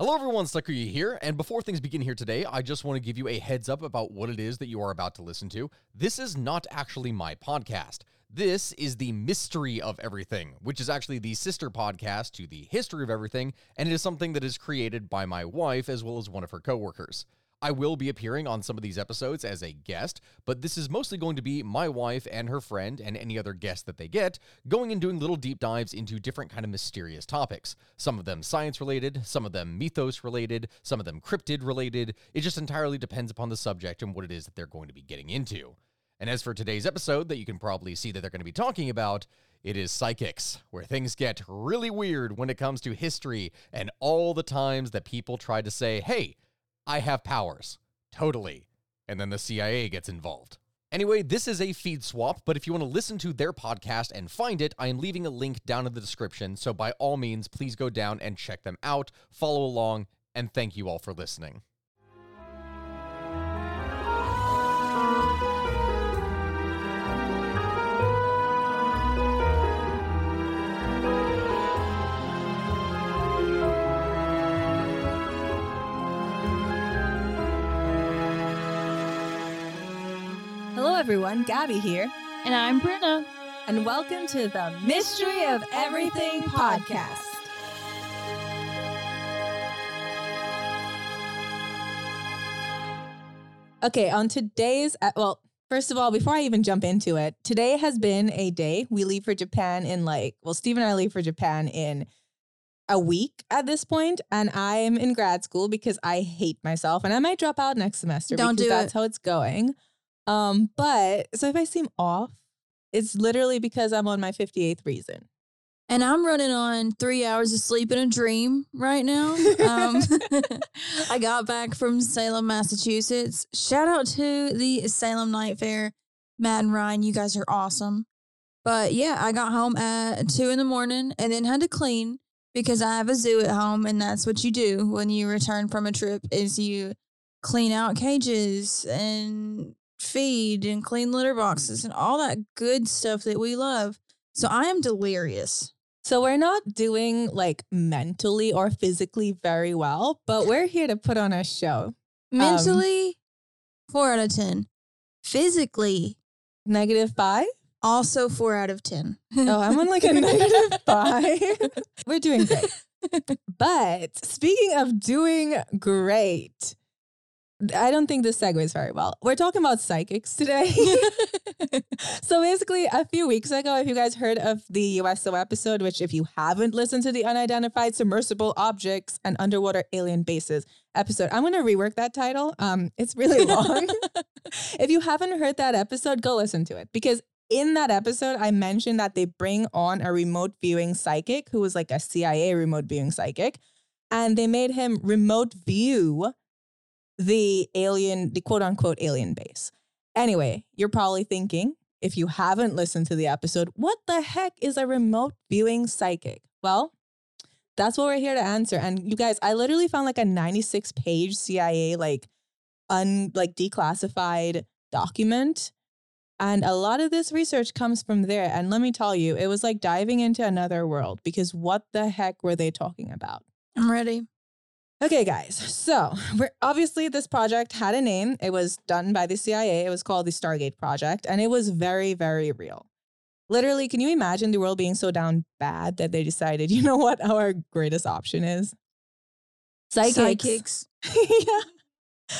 Hello everyone, Stuckery here, and before things begin here today, I just want to give you a heads up about what it is that you are about to listen to. This is not actually my podcast. This is the Mystery of Everything, which is actually the sister podcast to the History of Everything, and it is something that is created by my wife as well as one of her coworkers. I will be appearing on some of these episodes as a guest, but this is mostly going to be my wife and her friend and any other guest that they get going and doing little deep dives into different kind of mysterious topics. Some of them science related, some of them mythos related, some of them cryptid related. It just entirely depends upon the subject and what it is that they're going to be getting into. And as for today's episode that you can probably see that they're going to be talking about, it is psychics, where things get really weird when it comes to history and all the times that people try to say, hey, I have powers. Totally. And then the CIA gets involved. Anyway, this is a feed swap, but if you want to listen to their podcast and find it, I am leaving a link down in the description. So by all means, please go down and check them out, follow along, and thank you all for listening. Everyone. Gabby here, And I'm Brenna. and welcome to the Mystery of Everything podcast. Okay, on today's, uh, well, first of all, before I even jump into it, today has been a day. We leave for Japan in like, well, Steve and I leave for Japan in a week at this point, and I'm in grad school because I hate myself, and I might drop out next semester. Don't do that's it. how it's going. Um, but so if I seem off, it's literally because I'm on my 58th reason. And I'm running on three hours of sleep in a dream right now. Um, I got back from Salem, Massachusetts. Shout out to the Salem Night Fair. Matt and Ryan, you guys are awesome. But yeah, I got home at two in the morning and then had to clean because I have a zoo at home and that's what you do when you return from a trip is you clean out cages and feed and clean litter boxes mm. and all that good stuff that we love. So I am delirious. So we're not doing like mentally or physically very well, but we're here to put on a show. Um, mentally, four out of 10. Physically, Negative five? also four out of 10. Oh, I'm on like a negative five. We're doing great. But speaking of doing great, I don't think this segues very well. We're talking about psychics today. so basically, a few weeks ago, if you guys heard of the USO episode, which if you haven't listened to the unidentified submersible objects and underwater alien bases episode, I'm gonna rework that title. Um, it's really long. if you haven't heard that episode, go listen to it because in that episode, I mentioned that they bring on a remote viewing psychic who was like a CIA remote viewing psychic, and they made him remote view the alien, the quote unquote alien base. Anyway, you're probably thinking, if you haven't listened to the episode, what the heck is a remote viewing psychic? Well, that's what we're here to answer. And you guys, I literally found like a 96 page CIA, like, un like declassified document. And a lot of this research comes from there. And let me tell you, it was like diving into another world because what the heck were they talking about? I'm ready. Okay, guys. So we're obviously this project had a name. It was done by the CIA. It was called the Stargate Project, and it was very, very real. Literally, can you imagine the world being so down bad that they decided, you know what, our greatest option is? Psychics. Psychics. yeah.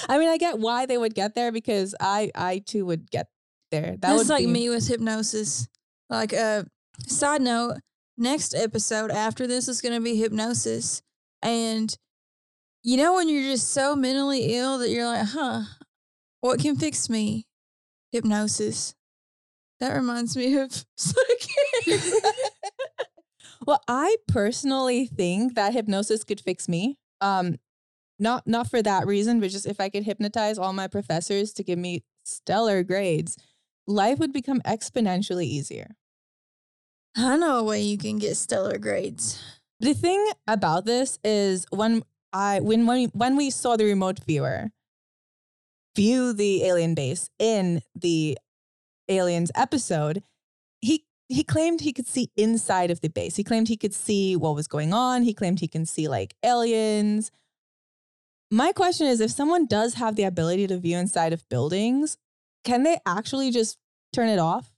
I mean, I get why they would get there because I, I too would get there. That That's would like be- me with hypnosis. Like, uh, side note, next episode after this is going to be hypnosis. And you know, when you're just so mentally ill that you're like, huh, what can fix me? Hypnosis. That reminds me of. Well, I personally think that hypnosis could fix me. Um, not not for that reason, but just if I could hypnotize all my professors to give me stellar grades, life would become exponentially easier. I know a way you can get stellar grades. The thing about this is when I when when we, when we saw the remote viewer view the alien base in the aliens episode, he he claimed he could see inside of the base. He claimed he could see what was going on. He claimed he can see like aliens. My question is if someone does have the ability to view inside of buildings, can they actually just turn it off?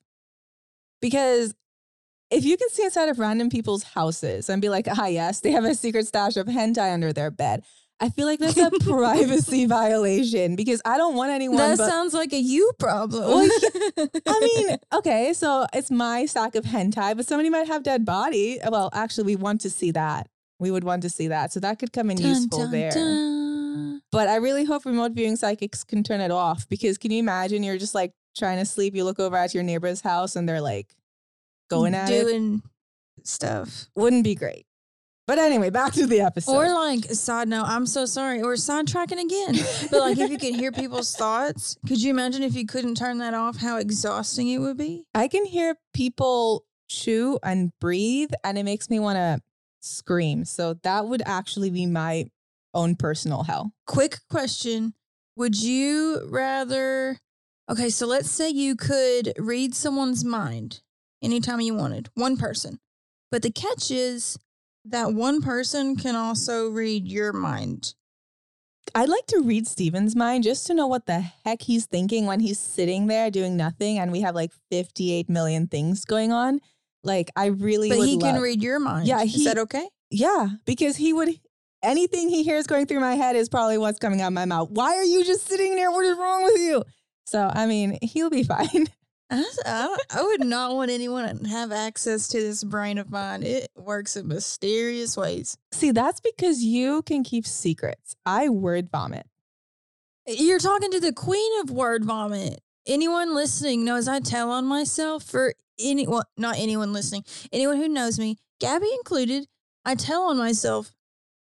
Because if you can see inside of random people's houses and be like, ah, yes, they have a secret stash of hentai under their bed, I feel like that's a privacy violation because I don't want anyone. That but- sounds like a you problem. Well, I mean, okay, so it's my sack of hentai, but somebody might have dead body. Well, actually, we want to see that. We would want to see that. So that could come in Dun, useful dun, there. dun. But I really hope remote viewing psychics can turn it off because can you imagine you're just like trying to sleep, you look over at your neighbor's house and they're like going at it? doing stuff. Wouldn't be great. But anyway, back to the episode. Or like side note, I'm so sorry. Or sidetracking again. But like if you could hear people's thoughts, could you imagine if you couldn't turn that off, how exhausting it would be? I can hear people chew and breathe, and it makes me want to scream. So that would actually be my own personal hell. Quick question. Would you rather Okay, so let's say you could read someone's mind anytime you wanted, one person. But the catch is that one person can also read your mind. I'd like to read Steven's mind just to know what the heck he's thinking when he's sitting there doing nothing and we have like 58 million things going on. Like, I really But he can read your mind. Yeah, is he- that okay? Yeah, because he would. Anything he hears going through my head is probably what's coming out of my mouth. Why are you just sitting there? What is wrong with you? So, I mean, he'll be fine. I, I, would not want anyone to have access to this brain of mine. It works in mysterious ways. See, that's because you can keep secrets. I word vomit. You're talking to the queen of word vomit. Anyone listening knows I tell on myself for any well, not anyone listening. Anyone who knows me, Gabby included, I tell on myself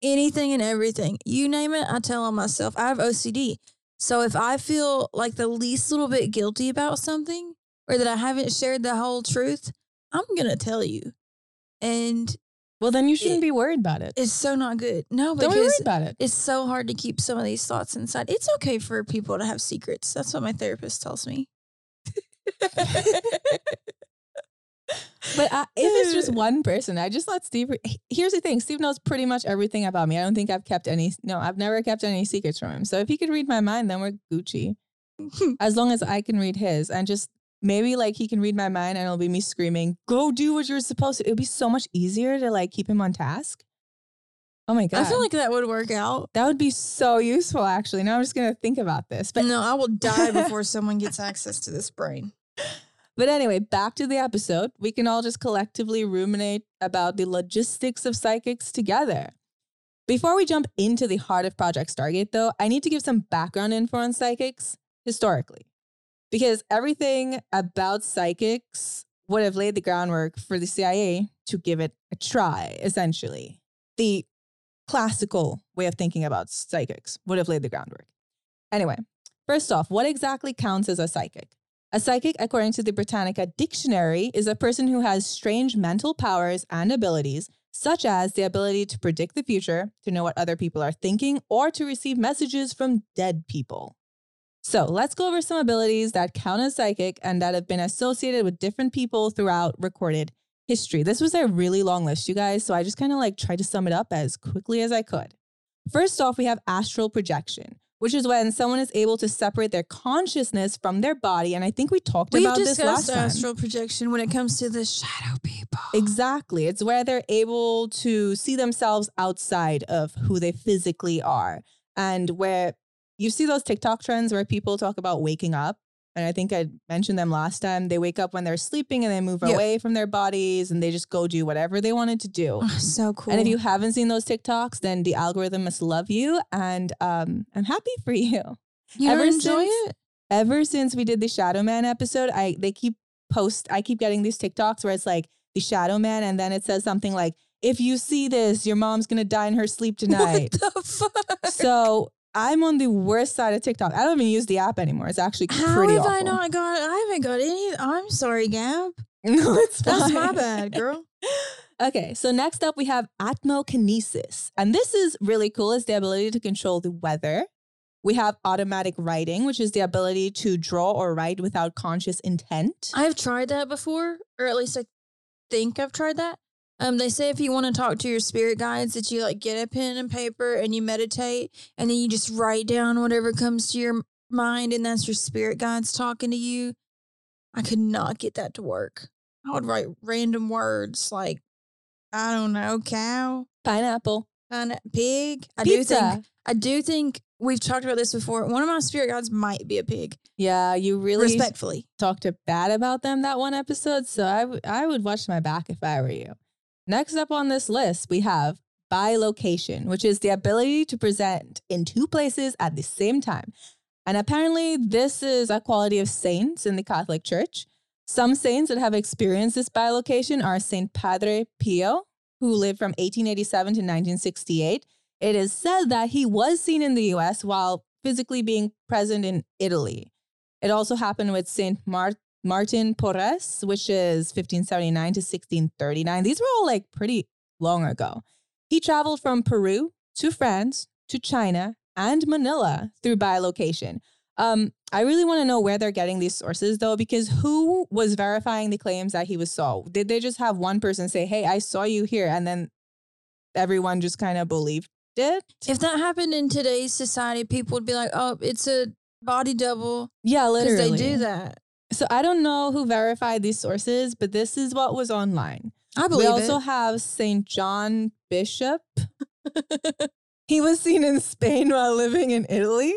anything and everything. You name it, I tell on myself. I have OCD. So if I feel like the least little bit guilty about something or that I haven't shared the whole truth, I'm going to tell you. And Well, then you shouldn't It- be worried about it. it's so not good. No, Don't be worried about it. it's so hard to keep some of these thoughts inside. It's okay for people to have secrets. That's what my therapist tells me. But I, if it's just one person, I just let Steve. re- Here's the thing: Steve knows pretty much everything about me. I don't think I've kept any. No, I've never kept any secrets from him. So if he could read my mind, then we're Gucci. as long as I can read his, and just maybe like he can read my mind, and it'll be me screaming, "Go do what you're supposed to." It'll be so much easier to like keep him on task. Oh my god! I feel like that would work out. that would be so useful. Actually, now I'm just gonna think about this. But no, I will die before someone gets access to this brain. But anyway, back to the episode. We can all just collectively ruminate about the logistics of psychics together. Before we jump into the heart of Project Stargate, though, I need to give some background info on psychics historically, because everything about psychics would have laid the groundwork for the CIA to give it a try, essentially. The classical way of thinking about psychics would have laid the groundwork. Anyway, first off, what exactly counts as a psychic? A psychic, according to the Britannica Dictionary, is a person who has strange mental powers and abilities, such as the ability to predict the future, to know what other people are thinking, or to receive messages from dead people. So let's go over some abilities that count as psychic and that have been associated with different people throughout recorded history. This was a really long list, you guys, so I just kind of like tried to sum it up as quickly as I could. First off, we have astral projection, which is when someone is able to separate their consciousness from their body. And I think we talked We've about this last discussed time. astral projection when it comes to the shadow people. Exactly. It's where they're able to see themselves outside of who they physically are. And where you see those TikTok trends where people talk about waking up. And I think I mentioned them last time. They wake up when they're sleeping and they move Yep. away from their bodies and they just go do whatever they wanted to do. Oh, so cool. And if you haven't seen those TikToks, then the algorithm must love you. And um, I'm happy for you. you ever enjoy since- it, Ever since we did the Shadow Man episode, I they keep post I keep getting these TikToks where it's like the Shadow Man and then it says something like if you see this, your mom's gonna die in her sleep tonight. What the fuck? so I'm on the worst side of TikTok. I don't even use the app anymore. It's actually How pretty have awful. I not got? I haven't got any. I'm sorry, Gab. No, it's That's my bad, girl. Okay, so next up we have atmokinesis. And this is really cool. It's the ability to control the weather. We have automatic writing, which is the ability to draw or write without conscious intent. I've tried that before, or at least I think I've tried that. Um, they say if you want to talk to your spirit guides, that you like get a pen and paper and you meditate, and then you just write down whatever comes to your mind, and that's your spirit guides talking to you. I could not get that to work. I would write random words like, I don't know, cow, Pineapple. pine- pig. I do think I do think we've talked about this before. One of my spirit guides might be a pig. Yeah, you really Respectfully. talked bad about them that one episode. So I, w- I would watch my back if I were you. Next up on this list, we have bilocation, which is the ability to present in two places at the same time. And apparently, this is a quality of saints in the Catholic Church. Some saints that have experienced this bilocation are Saint Padre Pio, who lived from 1887 to 1968. It is said that he was seen in the US while physically being present in Italy. It also happened with Saint Mar- Martin Porres, which is 1579 to 1639. These were all like pretty long ago. He traveled from Peru to France to China and Manila through bilocation. Um, I really want to know where they're getting these sources though, because who was verifying the claims that he was saw? Did they just have one person say, "Hey, I saw you here," and then everyone just kind of believed it? If that happened in today's society, people would be like, "Oh, it's a body double," yeah, because literally. they do that. So I don't know who verified these sources, but this is what was online. I believe We also it. have Saint John Bishop. he was seen in Spain while living in Italy.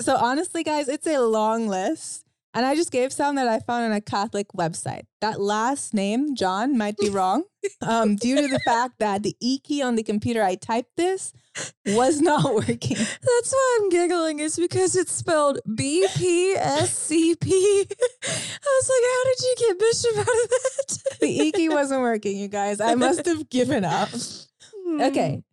So honestly, guys, it's a long list. And I just gave some that I found on a Catholic website. That last name, John, might be wrong um, due to the fact that the E key on the computer I typed this was not working. That's why I'm giggling. Is because it's spelled B P S C P. I was like, "How did you get Bishop out of that?" The E key wasn't working, you guys. I must have given up. Okay.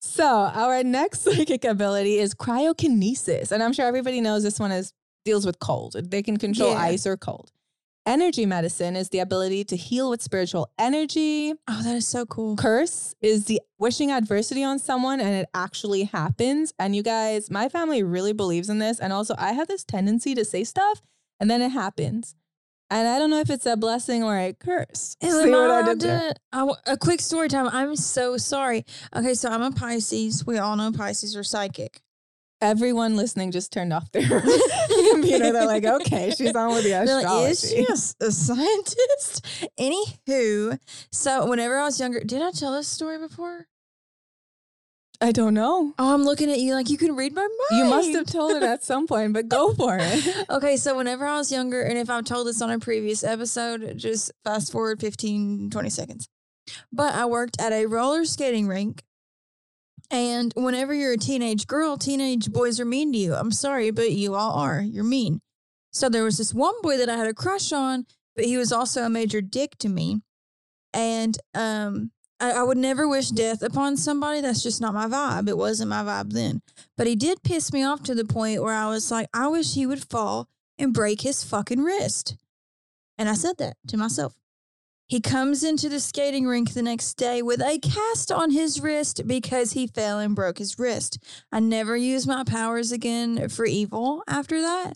So our next psychic ability is cryokinesis. And I'm sure everybody knows this one is deals with cold. They can control Yeah. ice or cold. Energy medicine is the ability to heal with spiritual energy. Oh, that is so cool. Curse is the wishing adversity on someone and it actually happens. And you guys, my family really believes in this. And also, I have this tendency to say stuff and then it happens. And I don't know if it's a blessing or a curse. Am See what I did there? I a quick story time. I'm so sorry. Okay, so I'm a Pisces. We all know Pisces are psychic. Everyone listening just turned off their computer. They're like, okay, she's on with the astrology. like, is she a, a scientist? Anywho, so whenever I was younger, did I tell this story before? I don't know. Oh, I'm looking at you like you can read my mind. You must have told it at some point, but go for it. Okay, so whenever I was younger, and if I've told this on a previous episode, just fast forward 15, 20 seconds. But I worked at a roller skating rink. And whenever you're a teenage girl, teenage boys are mean to you. I'm sorry, but you all are. You're mean. So there was this one boy that I had a crush on, but he was also a major dick to me. And um, I, I would never wish death upon somebody. That's just not my vibe. It wasn't my vibe then. But he did piss me off to the point where I was like, I wish he would fall and break his fucking wrist. And I said that to myself. He comes into the skating rink the next day with a cast on his wrist because he fell and broke his wrist. I never used my powers again for evil after that.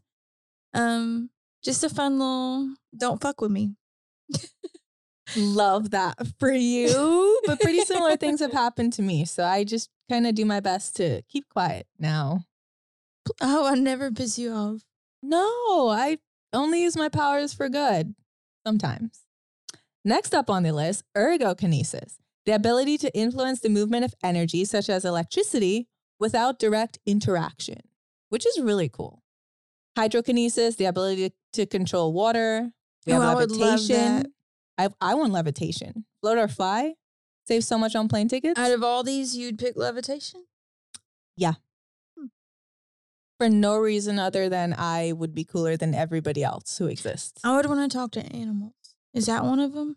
Um, just a fun little don't fuck with me. Love that for you. But pretty similar things have happened to me. So I just kind of do my best to keep quiet now. Oh, I never piss you off. No, I only use my powers for good sometimes. Next up on the list, ergokinesis, the ability to influence the movement of energy, such as electricity, without direct interaction, which is really cool. Hydrokinesis, the ability to, control water. We have Oh, I would love levitation. that. I, I want levitation. Float or fly. Save so much on plane tickets. Out of all these, you'd pick levitation? Yeah. Hmm. For no reason other than I would be cooler than everybody else who exists. I would want to talk to animals. Is that one of them?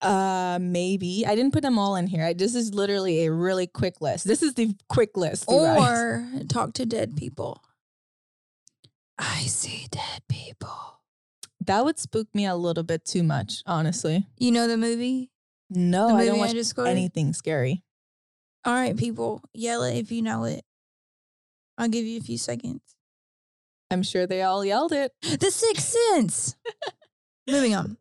Uh, maybe I didn't put them all in here. I, this is literally a really quick list. This is the quick list. you guys. Or talk to dead people. I see dead people. that would spook me a little bit too much, honestly. You know the movie? No, the I don't watch just anything scary. All right, people, yell it if you know it. I'll give you a few seconds. I'm sure they all yelled it. The Sixth Sense. Moving on.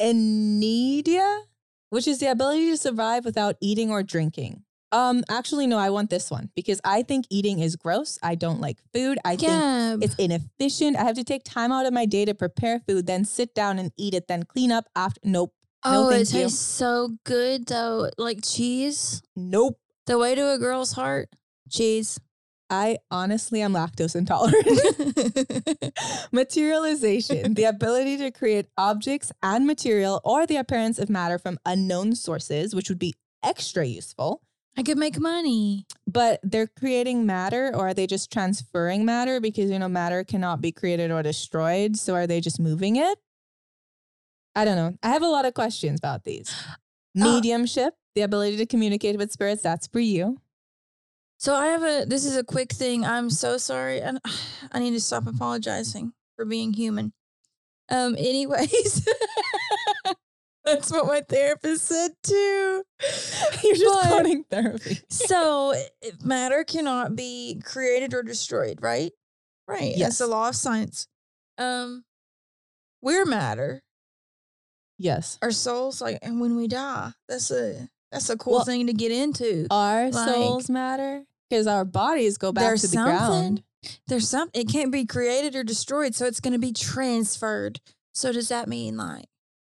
Inedia, which is the ability to survive without eating or drinking. Um, actually, no, I want this one because I think eating is gross. I don't like food. I think Gab. it's inefficient. I have to take time out of my day to prepare food, then sit down and eat it, then clean up after. Nope. No, oh, it thank you. tastes so good though. Like cheese. Nope. The way to a girl's heart. Cheese. I honestly am lactose intolerant. Materialization, the ability to create objects and material or the appearance of matter from unknown sources, which would be extra useful. I could make money. But they're creating matter or are they just transferring matter? Because, you know, matter cannot be created or destroyed. So are they just moving it? I don't know. I have a lot of questions about these. Uh, Mediumship, the ability to communicate with spirits, that's for you. So I have a. This is a quick thing. I'm so sorry, and I need to stop apologizing for being human. Um. Anyways, that's what my therapist said too. You're just But- quoting therapy. So matter cannot be created or destroyed, right? Right. That's Yes. the law of science. Um. We're matter. Yes. Our souls, like, and when we die, that's a that's a cool Well, thing to get into. Our Like- souls matter because our bodies go back There's to the ground. There's some it can't be created or destroyed, so it's going to be transferred. So does that mean like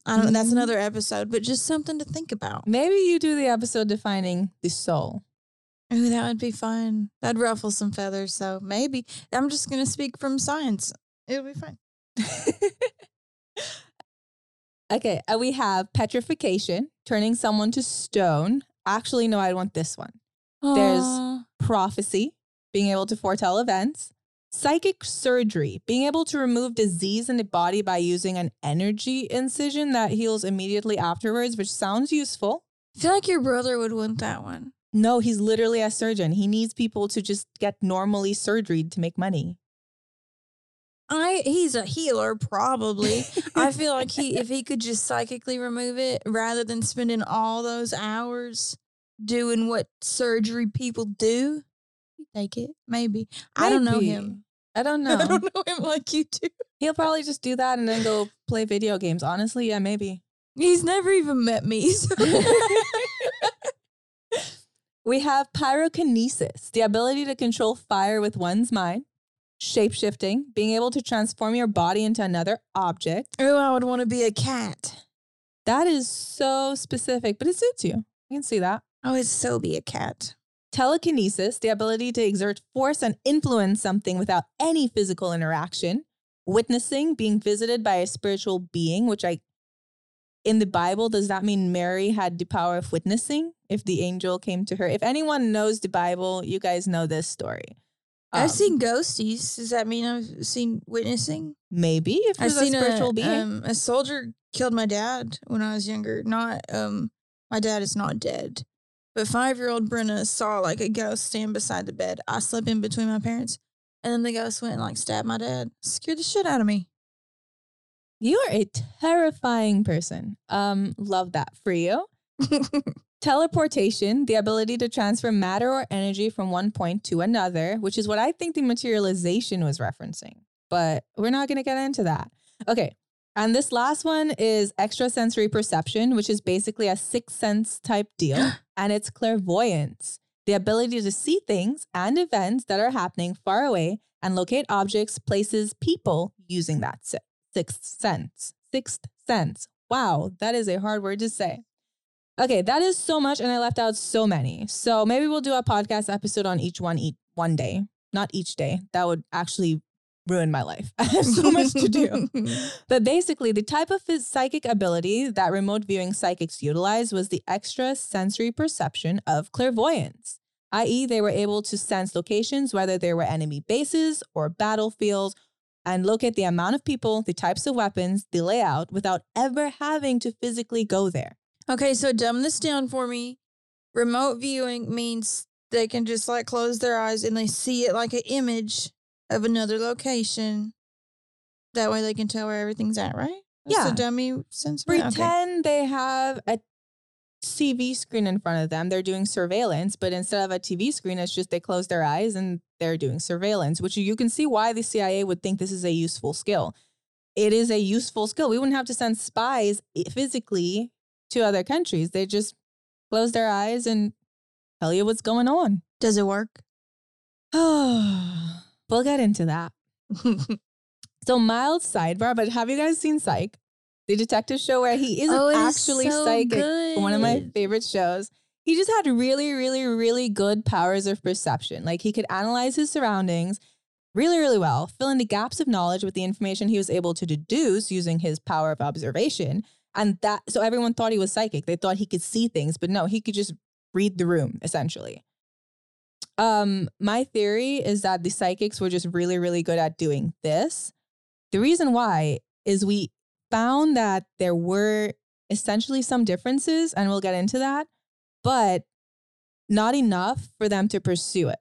I don't know, that's Mhm. another episode, but just something to think about. Maybe you do the episode defining the soul. Ooh, that would be fun. That'd ruffle some feathers, so maybe. I'm just going to speak from science. It'll be fine. okay, uh, we have petrification, turning someone to stone. Actually, no, I want this one. There's- Prophecy, being able to foretell events. Psychic surgery, being able to remove disease in the body by using an energy incision that heals immediately afterwards, which sounds useful. I feel like your brother would want that one. No, he's literally a surgeon. He needs people to just get normally surgery to make money. I he's a healer probably. I feel like he if he could just psychically remove it rather than spending all those hours doing what surgery people do, he'd take it. Maybe. I don't know him. I don't know. I don't know him like you do. He'll probably just do that and then go play video games. Honestly, yeah, maybe. He's never even met me. so- We have pyrokinesis, the ability to control fire with one's mind, shapeshifting, being able to transform your body into another object. oh, I would want to be a cat. That is so specific, but it suits you. You can see that. I would so be a cat. Telekinesis, the ability to exert force and influence something without any physical interaction. Witnessing, being visited by a spiritual being, which I, in the Bible, does that mean Mary had the power of witnessing if the angel came to her? If anyone knows the Bible, you guys know this story. Um, I've seen ghosties. Does that mean I've seen witnessing? maybe if I've there's a seen spiritual a, being. Um, a soldier killed my dad when I was younger. Not um, my dad is not dead, but five year old Brenna saw like a ghost stand beside the bed. I slept in between my parents, and then the ghost went and like stabbed my dad. Scared the shit out of me. you are a terrifying person. Um, love that for you. Teleportation, the ability to transfer matter or energy from one point to another, which is what I think the materialization was referencing. But we're not going to get into that. Okay. And this last one is extrasensory perception, which is basically a sixth sense type deal. and it's clairvoyance, the ability to see things and events that are happening far away and locate objects, places, people using that sixth sense. Sixth sense. Wow, that is a hard word to say. Okay, that is so much, and I left out so many. So maybe we'll do a podcast episode on each one each one day, not each day. That would actually ruin my life. I have so much to do. But basically, the type of psychic ability that remote viewing psychics utilized was the extra sensory perception of clairvoyance, i.e., they were able to sense locations, whether they were enemy bases or battlefields, and locate the amount of people, the types of weapons, the layout without ever having to physically go there. Okay, so dumb this down for me. Remote viewing means they can just like close their eyes and they see it like an image of another location. That way they can tell where everything's at, right? That's Yeah. the dummy sense. of it? Okay. Pretend they have a TV screen in front of them. They're doing surveillance, but instead of a TV screen, it's just they close their eyes and they're doing surveillance, which you can see why the CIA would think this is a useful skill. It is a useful skill. We wouldn't have to send spies eh, physically to other countries. They just close their eyes and tell you what's going on. Does it work? we'll get into that. So mild sidebar, but have you guys seen Psych? The detective show where he isn't Oh, is actually so psychic. One of my favorite shows. He just had really, really, really good powers of perception. Like he could analyze his surroundings really, really well, fill in the gaps of knowledge with the information he was able to deduce using his power of observation. And that, so everyone thought he was psychic. They thought he could see things, but no, he could just read the room essentially. Um, my theory is that the psychics were just really, really good at doing this. The reason why is we found that there were essentially some differences, and we'll get into that, but not enough for them to pursue it.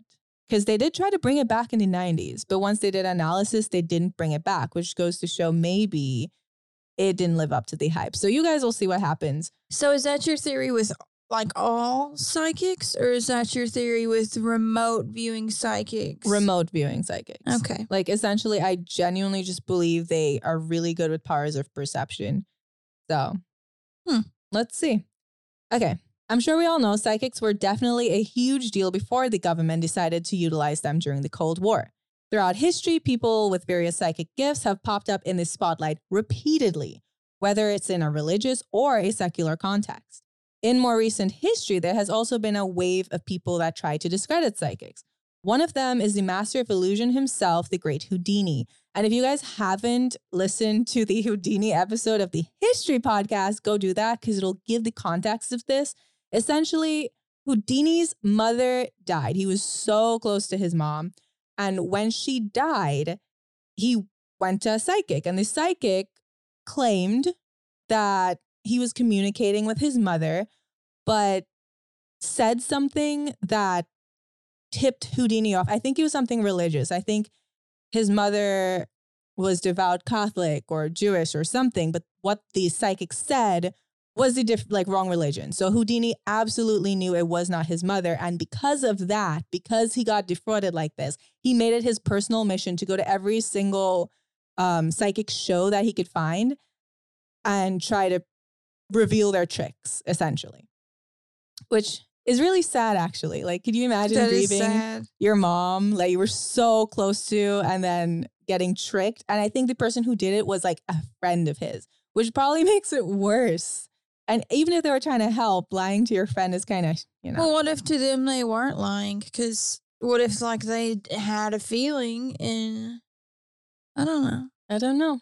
Because they did try to bring it back in the 90s, but once they did analysis, they didn't bring it back, which goes to show maybe it didn't live up to the hype. So you guys will see what happens. So is that your theory with like all psychics, or is that your theory with remote viewing psychics? Remote viewing psychics. Okay. Like essentially, I genuinely just believe they are really good with powers of perception. So Hmm. let's see. Okay. I'm sure we all know psychics were definitely a huge deal before the government decided to utilize them during the Cold War. Throughout history, people with various psychic gifts have popped up in the spotlight repeatedly, whether it's in a religious or a secular context. In more recent history, there has also been a wave of people that try to discredit psychics. One of them is the master of illusion himself, the great Houdini. And if you guys haven't listened to the Houdini episode of the History podcast, go do that because it'll give the context of this. Essentially, Houdini's mother died. He was so close to his mom. And when she died, he went to a psychic, and the psychic claimed that he was communicating with his mother, but said something that tipped Houdini off. I think it was something religious. I think his mother was devout Catholic or Jewish or something, but what the psychic said was the diff- like wrong religion. So Houdini absolutely knew it was not his mother, and because of that, because he got defrauded like this, he made it his personal mission to go to every single um, psychic show that he could find and try to reveal their tricks, essentially, which is really sad. Actually, like, could you imagine That grieving? your mom that you were so close to and then getting tricked. And I think the person who did it was like a friend of his, which probably makes it worse. And even if they were trying to help, lying to your friend is kind of, you know. Well, what if to them they weren't lying? Because what if like they had a feeling and I don't know. I don't know.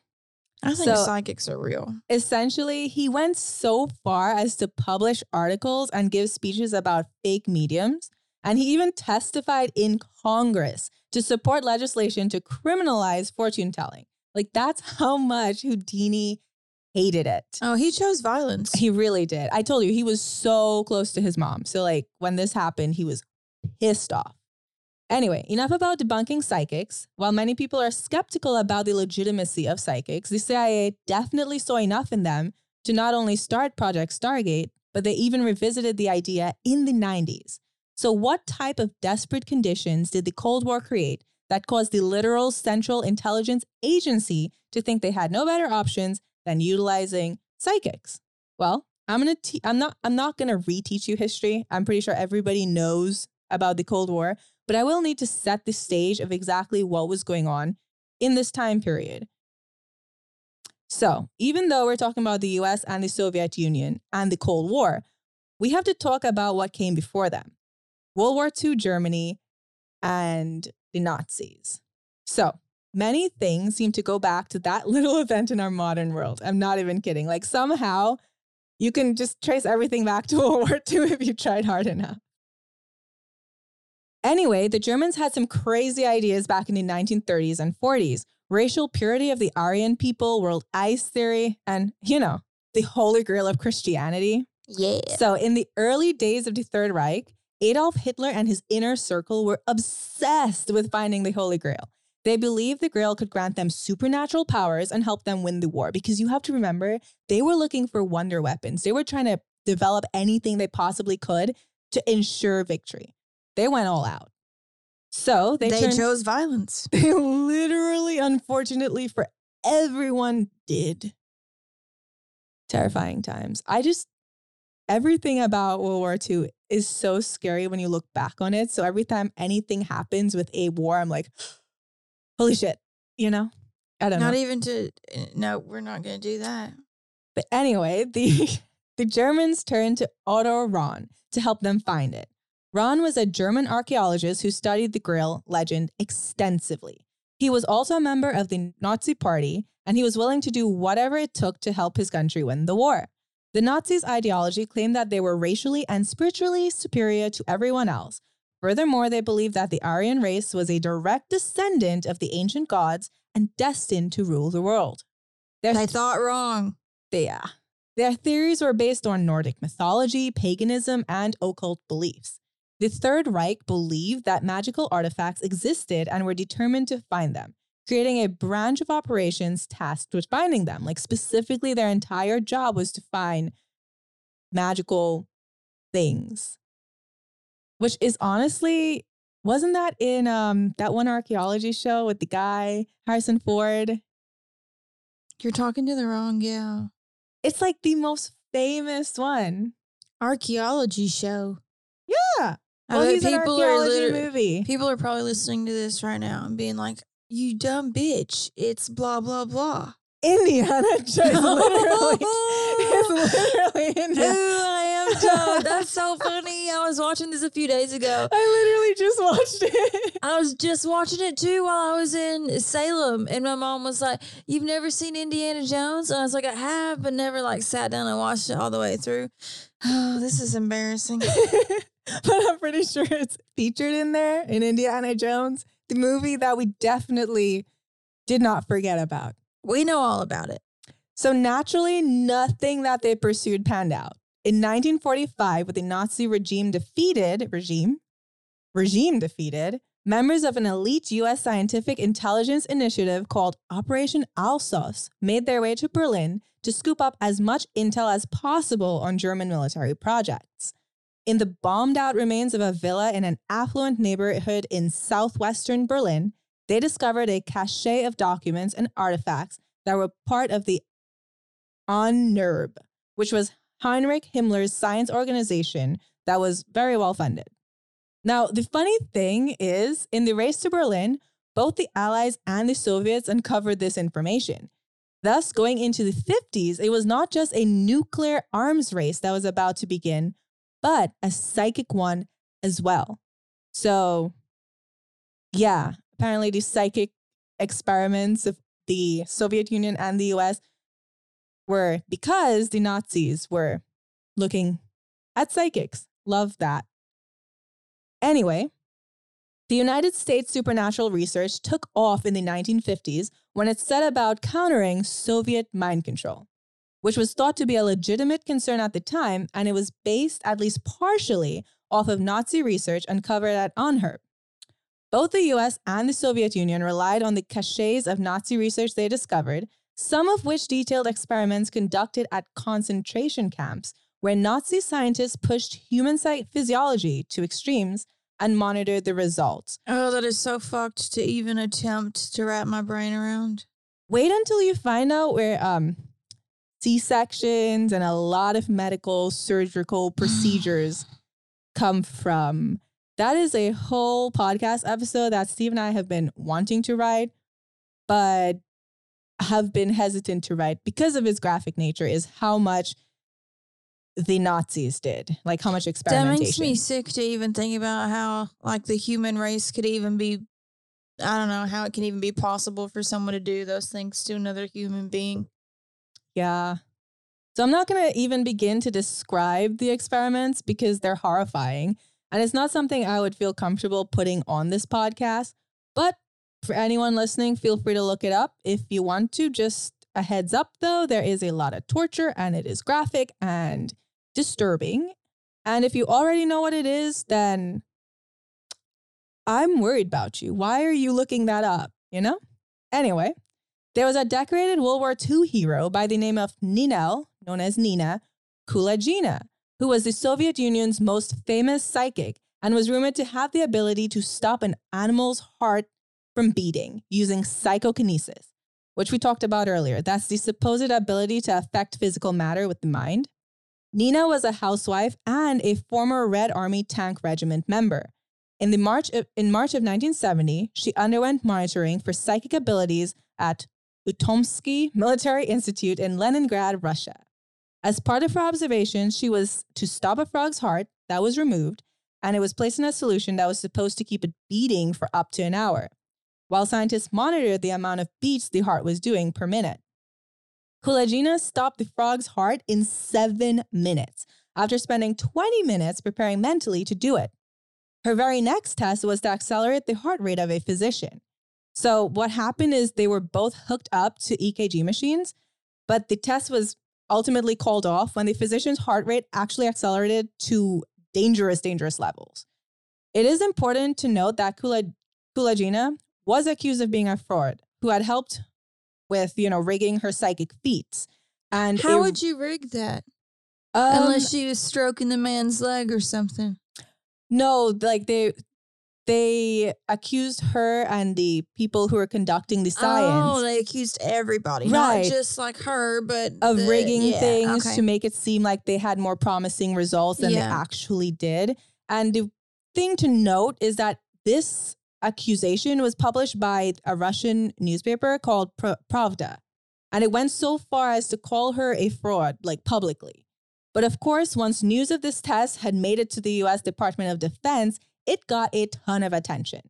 I think So- psychics are real. Essentially, he went so far as to publish articles and give speeches about fake mediums. And he even testified in Congress to support legislation to criminalize fortune telling. Like, that's how much Houdini hated it. Oh, he chose violence. He really did. I told you he was so close to his mom. So like when this happened, he was pissed off. Anyway, enough about debunking psychics. While many people are skeptical about the legitimacy of psychics, the CIA definitely saw enough in them to not only start Project Stargate, but they even revisited the idea in the 90s. So, what type of desperate conditions did the Cold War create that caused the literal Central Intelligence Agency to think they had no better options than utilizing psychics? Well, I'm gonna. Te- I'm not. I'm not gonna reteach you history. I'm pretty sure everybody knows about the Cold War, but I will need to set the stage of exactly what was going on in this time period. So, even though we're talking about the US and the Soviet Union and the Cold War, we have to talk about what came before them World War II Germany and the Nazis. So, many things seem to go back to that little event in our modern world. I'm not even kidding. Like, somehow you can just trace everything back to World War II if you tried hard enough. Anyway, the Germans had some crazy ideas back in the 1930s and 40s. racial purity of the Aryan people, world ice theory, and, you know, the holy grail of Christianity. Yeah. So, in the early days of the Third Reich, Adolf Hitler and his inner circle were obsessed with finding the Holy Grail. They believed the Grail could grant them supernatural powers and help them win the war because you have to remember, they were looking for wonder weapons. They were trying to develop anything they possibly could to ensure victory. They went all out. So they, They, turned, chose violence. they literally, unfortunately for everyone, did. Terrifying times. I just, everything about World War II is so scary when you look back on it. So every time anything happens with a war, I'm like, holy shit, you know? I don't know. Not even to. eh, No, we're not going to do that. But anyway, the the Germans turned to Otto Rahn to help them find it. Rahn was a German archaeologist who studied the Grail legend extensively. He was also a member of the Nazi Party, and he was willing to do whatever it took to help his country win the war. The Nazis' ideology claimed that they were racially and spiritually superior to everyone else. Furthermore, they believed that the Aryan race was a direct descendant of the ancient gods and destined to rule the world. Their They thought wrong. yeah. Their theories were based on Nordic mythology, paganism, and occult beliefs. The Third Reich believed that magical artifacts existed and were determined to find them, creating a branch of operations tasked with finding them. Like, specifically, their entire job was to find magical things, which is honestly, wasn't that in um, that one archaeology show with the guy, Harrison Ford? You're talking to the wrong gal. It's like the most famous one. Archaeology show. Yeah. Well, he's people are archaeology movie. People are probably listening to this right now and being like, "You dumb bitch! It's blah blah blah." Indiana Jones. literally. it's literally Indiana. I am dumb. That's so funny. I was watching this a few days ago. I literally just watched it. I was just watching it too while I was in Salem, and my mom was like, "You've never seen Indiana Jones?" And I was like, "I have, but never like sat down and watched it all the way through." Oh, this is embarrassing. but I'm pretty sure it's featured in there in Indiana Jones, the movie that we definitely did not forget about. We know all about it. So naturally, nothing that they pursued panned out. In 1945, with the Nazi regime defeated, regime, regime defeated, members of an elite U.S. scientific intelligence initiative called Operation Alsos made their way to Berlin to scoop up as much intel as possible on German military projects. In the bombed out remains of a villa in an affluent neighborhood in southwestern Berlin, they discovered a cache of documents and artifacts that were part of the Ahnenerbe, which was Heinrich Himmler's science organization that was very well funded. Now, the funny thing is, in the race to Berlin, both the Allies and the Soviets uncovered this information. Thus, going into the 50s, it was not just a nuclear arms race that was about to begin, but a psychic one as well. So, yeah, apparently the psychic experiments of the Soviet Union and the US were because the Nazis were looking at psychics. Love that. Anyway, the United States supernatural research took off in the 1950s when it set about countering Soviet mind control, which was thought to be a legitimate concern at the time, and it was based at least partially off of Nazi research uncovered at Ahnenerbe. Both the US and the Soviet Union relied on the caches of Nazi research they discovered, some of which detailed experiments conducted at concentration camps where Nazi scientists pushed human physiology to extremes and monitored the results. Oh, that is so fucked to even attempt to wrap my brain around. Wait until you find out where um, C sections and a lot of medical surgical procedures come from. That is a whole podcast episode that Steve and I have been wanting to write, but have been hesitant to write because of its graphic nature, is how much the Nazis did, like how much experimentation. That makes me sick to even think about how like the human race could even be I don't know how it can even be possible for someone to do those things to another human being. Yeah. So I'm not going to even begin to describe the experiments because they're horrifying. And it's not something I would feel comfortable putting on this podcast. But For anyone listening, feel free to look it up if you want to. Just a heads up though, there is a lot of torture and it is graphic and disturbing. And if you already know what it is, then I'm worried about you. Why are you looking that up? You know? Anyway, there was a decorated World War II hero by the name of Ninel, known as Nina Kulagina, who was the Soviet Union's most famous psychic and was rumored to have the ability to stop an animal's heart from beating using psychokinesis, which we talked about earlier. That's the supposed ability to affect physical matter with the mind. Nina was a housewife and a former Red Army Tank Regiment member. In, the March of, in March of 1970, she underwent monitoring for psychic abilities at Ukhtomsky Military Institute in Leningrad, Russia. As part of her observations, she was to stop a frog's heart that was removed, and it was placed in a solution that was supposed to keep it beating for up to an hour, while scientists monitored the amount of beats the heart was doing per minute. Kulagina stopped the frog's heart in seven minutes after spending 20 minutes preparing mentally to do it. Her very next test was to accelerate the heart rate of a physician. So, what happened is they were both hooked up to EKG machines, but the test was ultimately called off when the physician's heart rate actually accelerated to dangerous, dangerous levels. It is important to note that Kula, Kulagina was accused of being a fraud who had helped with, you know, rigging her psychic feats. And How it- would you rig that? um, Unless she was stroking the man's leg or something. no, like they they accused her and the people who were conducting the oh, science Oh, they accused everybody, Right. not just like her, but of the- rigging yeah, things okay. to make it seem like they had more promising results than they actually did. And the thing to note is that this accusation was published by a Russian newspaper called Pra- Pravda. And it went so far as to call her a fraud, like publicly. But of course, once news of this test had made it to the US Department of Defense, it got a ton of attention.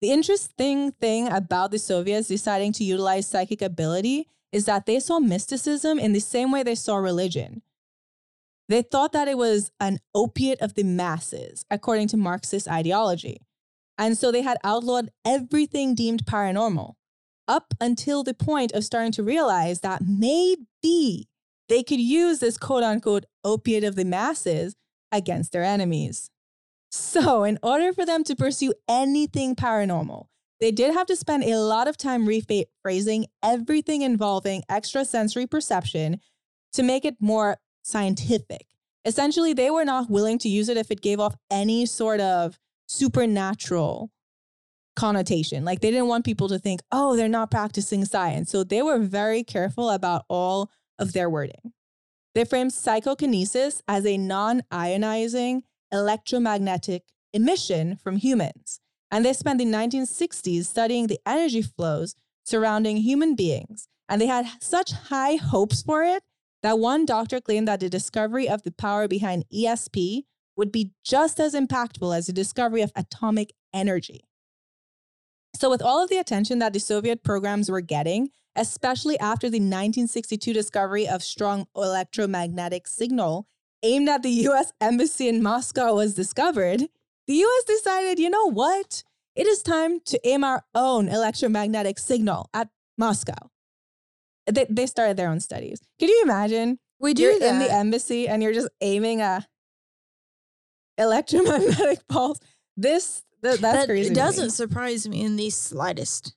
The interesting thing about the Soviets deciding to utilize psychic ability is that they saw mysticism in the same way they saw religion. They thought that it was an opiate of the masses, according to Marxist ideology. And so they had outlawed everything deemed paranormal, up until the point of starting to realize that maybe they could use this quote unquote opiate of the masses against their enemies. So, in order for them to pursue anything paranormal, they did have to spend a lot of time rephrasing everything involving extrasensory perception to make it more scientific. Essentially, they were not willing to use it if it gave off any sort of supernatural connotation. Like they didn't want people to think, oh, they're not practicing science. So they were very careful about all of their wording. They framed psychokinesis as a non ionizing electromagnetic emission from humans. And they spent the 1960s studying the energy flows surrounding human beings. And they had such high hopes for it that one doctor claimed that the discovery of the power behind ESP would be just as impactful as the discovery of atomic energy. So, with all of the attention that the Soviet programs were getting, especially after the 1962 discovery of strong electromagnetic signal aimed at the US embassy in Moscow was discovered, the US decided, you know what? It is time to aim our own electromagnetic signal at Moscow. They, they started their own studies. Could you imagine? We do you're that. in the embassy and you're just aiming a electromagnetic pulse. This th- that's that crazy. it doesn't surprise me in the slightest.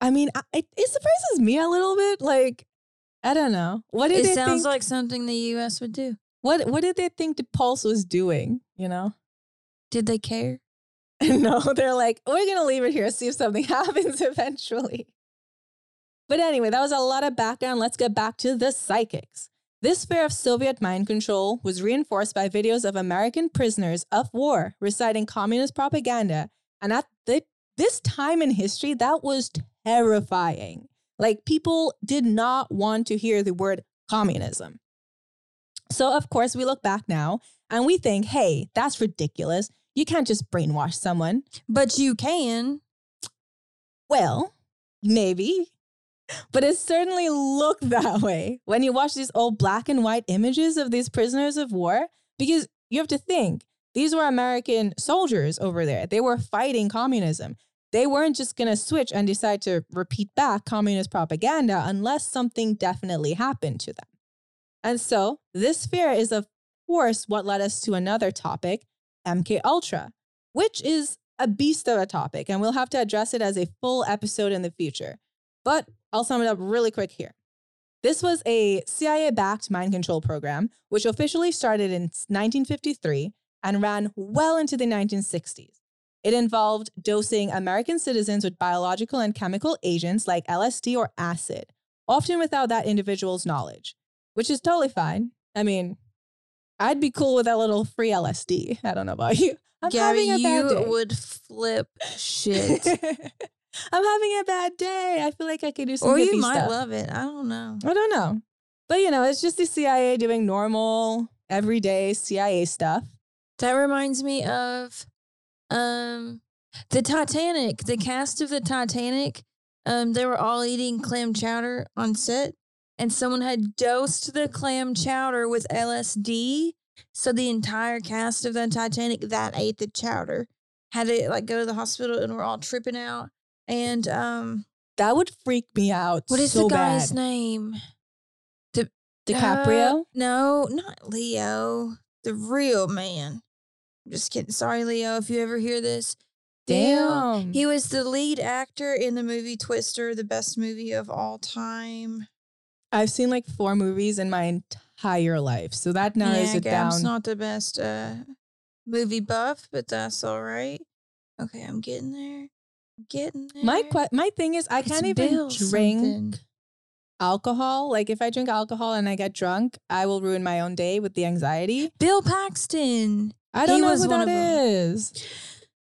I mean, I, it, it surprises me a little bit. Like, I don't know. What did It sounds think? like something the U.S. would do. what What did they think the pulse was doing? You know? Did they care? no, they're like, we're gonna leave it here, see if something happens eventually. But anyway, that was a lot of background. Let's get back to the psychics. This fear of Soviet mind control was reinforced by videos of American prisoners of war reciting communist propaganda. And at the, this time in history, that was terrifying. Like, people did not want to hear the word communism. So, of course, we look back now and we think, hey, that's ridiculous. You can't just brainwash someone. But you can. Well, maybe. But it certainly looked that way when you watch these old black and white images of these prisoners of war. Because you have to think, these were American soldiers over there. They were fighting communism. They weren't just going to switch and decide to repeat back communist propaganda unless something definitely happened to them. And so, this fear is of course what led us to another topic, MK Ultra, which is a beast of a topic and we'll have to address it as a full episode in the future. But I'll sum it up really quick here. This was a CIA backed mind control program, which officially started in 1953 and ran well into the 1960s. It involved dosing American citizens with biological and chemical agents like LSD or acid, often without that individual's knowledge, which is totally fine. I mean, I'd be cool with a little free LSD. I don't know about you. I'm Gabby, having a bad you day. would flip shit. I'm having a bad day. I feel like I could do some or you might stuff. love it. I don't know. I don't know. But you know, it's just the CIA doing normal, everyday CIA stuff. That reminds me of um the Titanic, the cast of the Titanic. Um, they were all eating clam chowder on set, and someone had dosed the clam chowder with LSD. So the entire cast of the Titanic that ate the chowder had to like go to the hospital, and we're all tripping out. And um, That would freak me out. what is so the guy's bad. name? DiCaprio? Uh, no, not Leo. The real man. Just kidding. Sorry, Leo, if you ever hear this. Leo, Damn. He was the lead actor in the movie Twister, the best movie of all time. I've seen like four movies in my entire life. So that narrows yeah, it Gab's down. not the best uh, movie buff, but that's all right. Okay, I'm getting there. I'm getting there. my que- my thing is I It's can't even drink something. alcohol. Like if I drink alcohol and I get drunk, I will ruin my own day with the anxiety. Bill Paxton. I don't He know was who that is.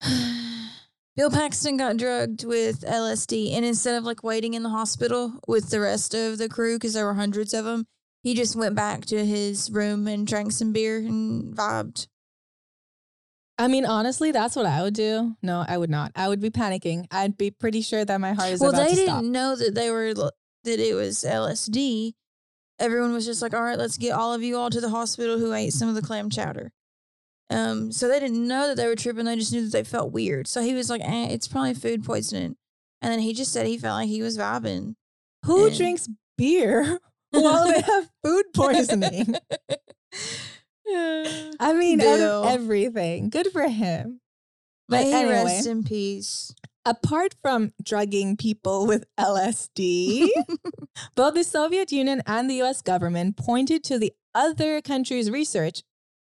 Bill Paxton got drugged with LSD, and instead of like waiting in the hospital with the rest of the crew, because there were hundreds of them, he just went back to his room and drank some beer and vibed. I mean, honestly, that's what I would do. No, I would not. I would be panicking. I'd be pretty sure that my heart is well, about they didn't stop. know that they were that it was LSD. Everyone was just like, "All right, let's get all of you all to the hospital who ate some of the clam chowder." Um, so they didn't know that they were tripping. They just knew that they felt weird. So he was like, eh, "It's probably food poisoning," and then he just said he felt like he was vibing. Who and- drinks beer while they have food poisoning? I mean, ev- Bill. everything. Good for him. But May he anyway, rest in peace. apart from drugging people with LSD, both the Soviet Union and the US government pointed to the other countries' research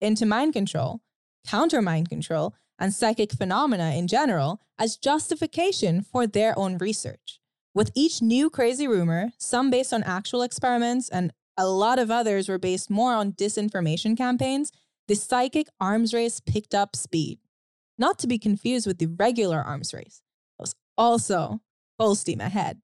into mind control, counter mind control, and psychic phenomena in general as justification for their own research. With each new crazy rumor, some based on actual experiments and a lot of others were based more on disinformation campaigns, the psychic arms race picked up speed. Not to be confused with the regular arms race was also full steam ahead.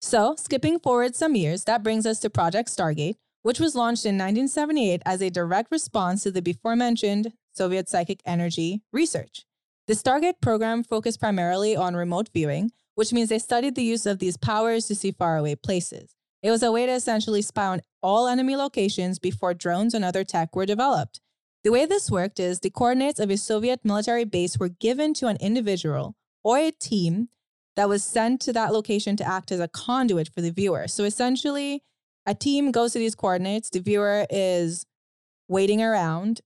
So, skipping forward some years, that brings us to Project Stargate, which was launched in 1978 as a direct response to the before mentioned Soviet psychic energy research. The Stargate program focused primarily on remote viewing, which means they studied the use of these powers to see faraway places. It was a way to essentially spy on all enemy locations before drones and other tech were developed. The way this worked is the coordinates of a Soviet military base were given to an individual or a team that was sent to that location to act as a conduit for the viewer. So essentially, a team goes to these coordinates, the viewer is waiting around.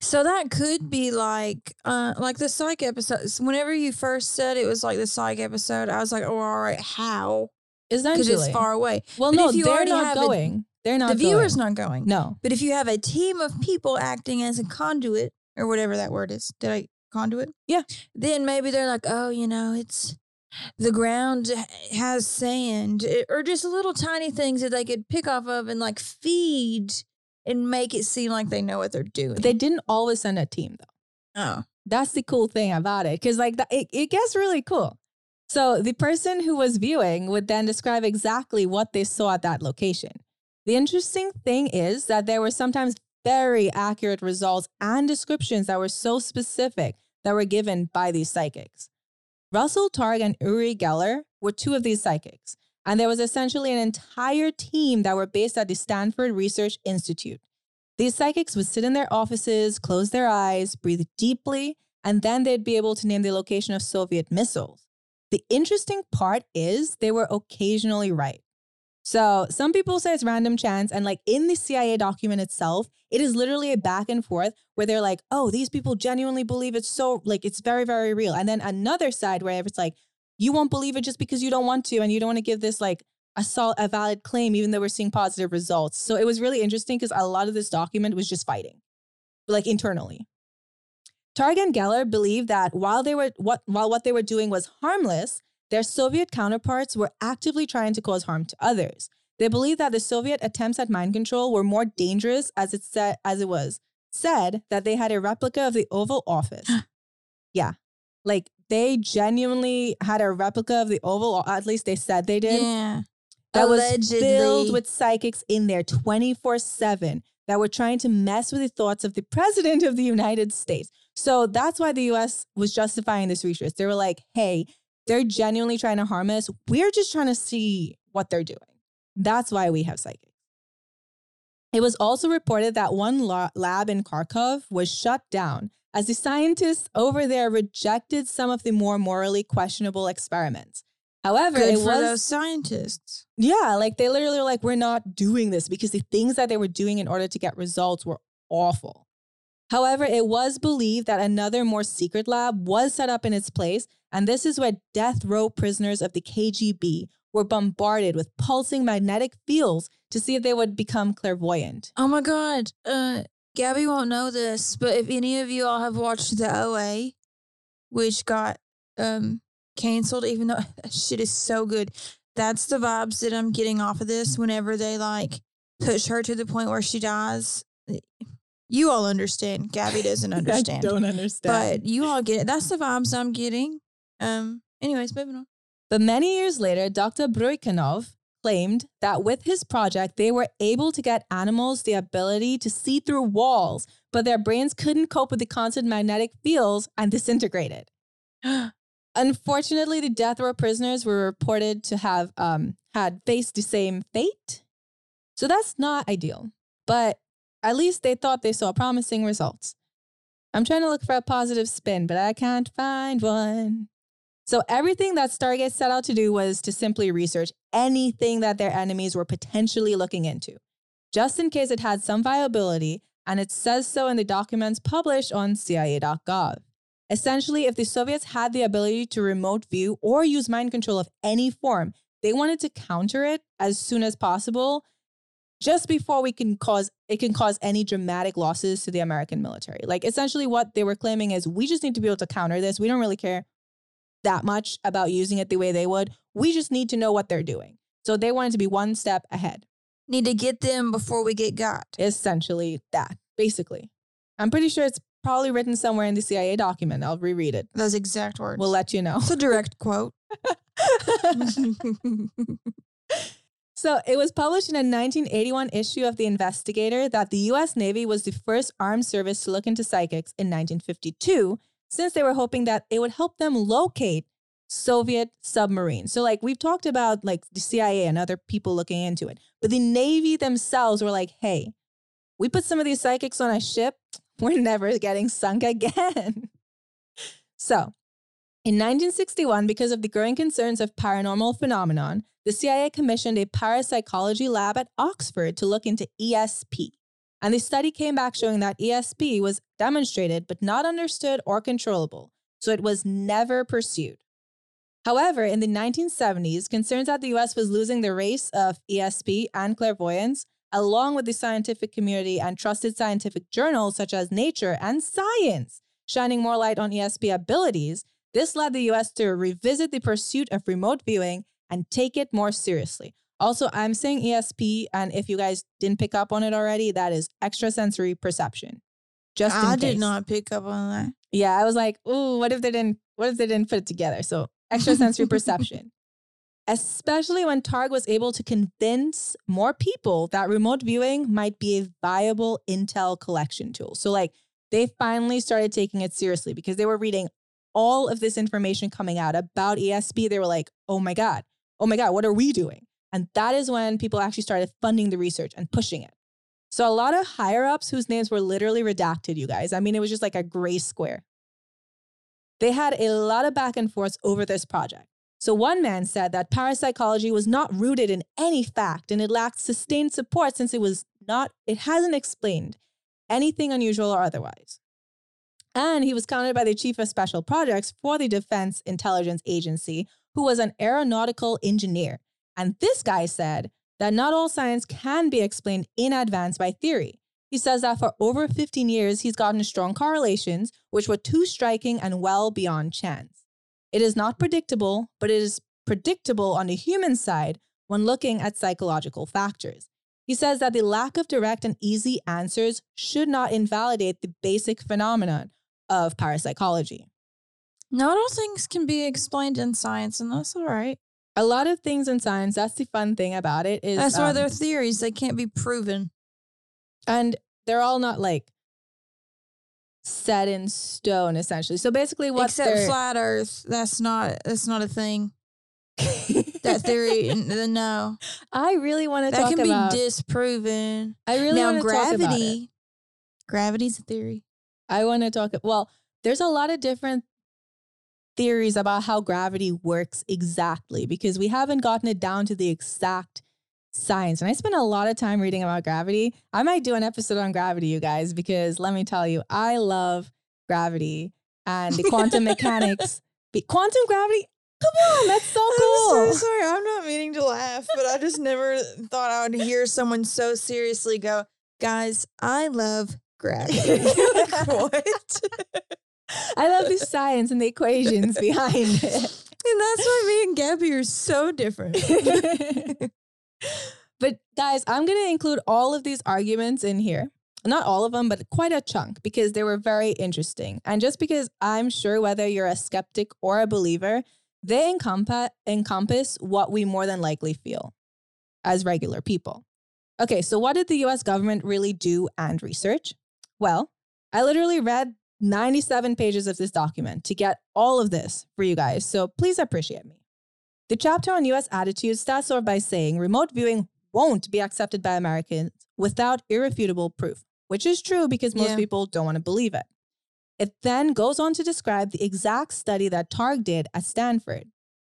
So that could be like, uh, like the psych episode. Whenever you first said it was like the psych episode, I was like, oh, all right, how? Because Essentially. it's far away. well, but no, if you they're not have a- going. they're not the viewer's going. not going. No. But if you have a team of people acting as a conduit or whatever that word is, did I conduit? Yeah. Then maybe they're like, oh, you know, it's the ground has sand eh, or just little tiny things that they could pick off of and like feed and make it seem like they know what they're doing. They didn't always send a team though. oh. That's the cool thing about it. Cause like that, it, it gets really cool. So the person who was viewing would then describe exactly what they saw at that location. The interesting thing is that there were sometimes very accurate results and descriptions that were so specific that were given by these psychics. Russell Targ and Uri Geller were two of these psychics, and there was essentially an entire team that were based at the Stanford Research Institute. These psychics would sit in their offices, close their eyes, breathe deeply, and then they'd be able to name the location of Soviet missiles. The interesting part is they were occasionally right. So some people say it's random chance. And like in the CIA document itself, it is literally a back and forth where they're like, oh, these people genuinely believe it's so, like, it's very, very real. And then another side where it's like, you won't believe it just because you don't want to and you don't want to give this like a, sol- a valid claim, even though we're seeing positive results. So it was really interesting because a lot of this document was just fighting, like internally. Targ and Geller believed that while they were what while what they were doing was harmless, their Soviet counterparts were actively trying to cause harm to others. They believed that the Soviet attempts at mind control were more dangerous as it said as it was said that they had a replica of the Oval Office. yeah. Like they genuinely had a replica of the Oval, at least they said they did. Yeah. That was filled with psychics in there 24 7 that were trying to mess with the thoughts of the president of the United States. So that's why the US was justifying this research. They were like, hey, they're genuinely trying to harm us. We're just trying to see what they're doing. That's why we have psychics. It was also reported that one lab in Kharkov was shut down as the scientists over there rejected some of the more morally questionable experiments. However, Good it for was those scientists. yeah, like they literally were like, we're not doing this because the things that they were doing in order to get results were awful. However, it was believed that another more secret lab was set up in its place, and this is where death row prisoners of the KGB were bombarded with pulsing magnetic fields to see if they would become clairvoyant. Oh my god. Uh Gabby won't know this, but if any of you all have watched the OA, which got um canceled, even though that shit is so good. That's the vibes that I'm getting off of this whenever they like push her to the point where she dies. You all understand. Gabby doesn't understand. I don't understand. But you all get it. That's the vibes I'm getting. Um anyways, moving on. But many years later, Dr. Bruykanov claimed that with his project, they were able to get animals the ability to see through walls, but their brains couldn't cope with the constant magnetic fields and disintegrated. Unfortunately, the death row prisoners were reported to have um, had faced the same fate. So that's not ideal, but at least they thought they saw promising results. I'm trying to look for a positive spin, but I can't find one. So everything that Stargate set out to do was to simply research anything that their enemies were potentially looking into, just in case it had some viability, and it says so in the documents published on CIA.gov. Essentially, if the Soviets had the ability to remote view or use mind control of any form, they wanted to counter it as soon as possible, just before we can cause it can cause any dramatic losses to the American military. Like essentially what they were claiming is we just need to be able to counter this. We don't really care that much about using it the way they would. We just need to know what they're doing. So they wanted to be one step ahead. Need to get them before we get got. Essentially, that, basically. I'm pretty sure it's probably written somewhere in the CIA document. I'll reread it. Those exact words. We'll let you know. it's a direct quote. so it was published in a 1981 issue of The Investigator that the US Navy was the first armed service to look into psychics in 1952 since they were hoping that it would help them locate Soviet submarines. So like we've talked about like the CIA and other people looking into it, but the Navy themselves were like, "Hey, we put some of these psychics on a ship, we're never getting sunk again." so, in 1961, because of the growing concerns of paranormal phenomenon, the CIA commissioned a parapsychology lab at Oxford to look into ESP. And the study came back showing that ESP was demonstrated but not understood or controllable, so it was never pursued. However, in the 1970s, concerns that the US was losing the race of ESP and clairvoyance, along with the scientific community and trusted scientific journals such as Nature and Science, shining more light on ESP abilities, this led the US to revisit the pursuit of remote viewing and take it more seriously. Also, I'm saying ESP, and if you guys didn't pick up on it already, that is extrasensory perception. Just I did not pick up on that. Yeah, I was like, ooh, what if they didn't? What if they didn't put it together? So extrasensory perception, especially when Targ was able to convince more people that remote viewing might be a viable intel collection tool. So like they finally started taking it seriously because they were reading all of this information coming out about ESP. They were like, oh my god, oh my god, what are we doing? And that is when people actually started funding the research and pushing it. So a lot of higher ups whose names were literally redacted, you guys. I mean, it was just like a gray square. They had a lot of back and forth over this project. So one man said that parapsychology was not rooted in any fact and it lacked sustained support since it was not, it hasn't explained anything unusual or otherwise. And he was counted by the chief of special projects for the Defense Intelligence Agency, who was an aeronautical engineer. And this guy said that not all science can be explained in advance by theory. He says that for over 15 years, he's gotten strong correlations, which were too striking and well beyond chance. It is not predictable, but it is predictable on the human side when looking at psychological factors. He says that the lack of direct and easy answers should not invalidate the basic phenomenon of parapsychology. Not all things can be explained in science, and that's all right. A lot of things in science, that's the fun thing about it is That's why um, they're theories. They can't be proven. and they're all not like set in stone essentially. So basically what Except they're flat Earth. That's not. That's not a thing. That theory. n- no, I really want to that talk about. That can be disproven. I really now want to talk about it. gravity. Gravity's a theory. I want to talk well, there's a lot of different theories about how gravity works exactly because we haven't gotten it down to the exact science. And I spent a lot of time reading about gravity. I might do an episode on gravity, you guys, because let me tell you, I love gravity and the quantum mechanics. Quantum gravity? Come on, that's so cool. I'm so sorry. I'm not meaning to laugh, but I just never thought I would hear someone so seriously go, "Guys, I love gravity." Like, what? I love the science and the equations behind it. And that's why me and Gabby are so different. but guys, I'm going to include all of these arguments in here. Not all of them, but quite a chunk because they were very interesting. And just because I'm sure whether you're a skeptic or a believer, they encompass, encompass what we more than likely feel as regular people. Okay, so what did the US government really do and research? Well, I literally read 97 pages of this document to get all of this for you guys, so please appreciate me. The chapter on US attitudes starts off by saying remote viewing won't be accepted by Americans without irrefutable proof, which is true because most Yeah. people don't want to believe it. It then goes on to describe the exact study that Targ did at Stanford.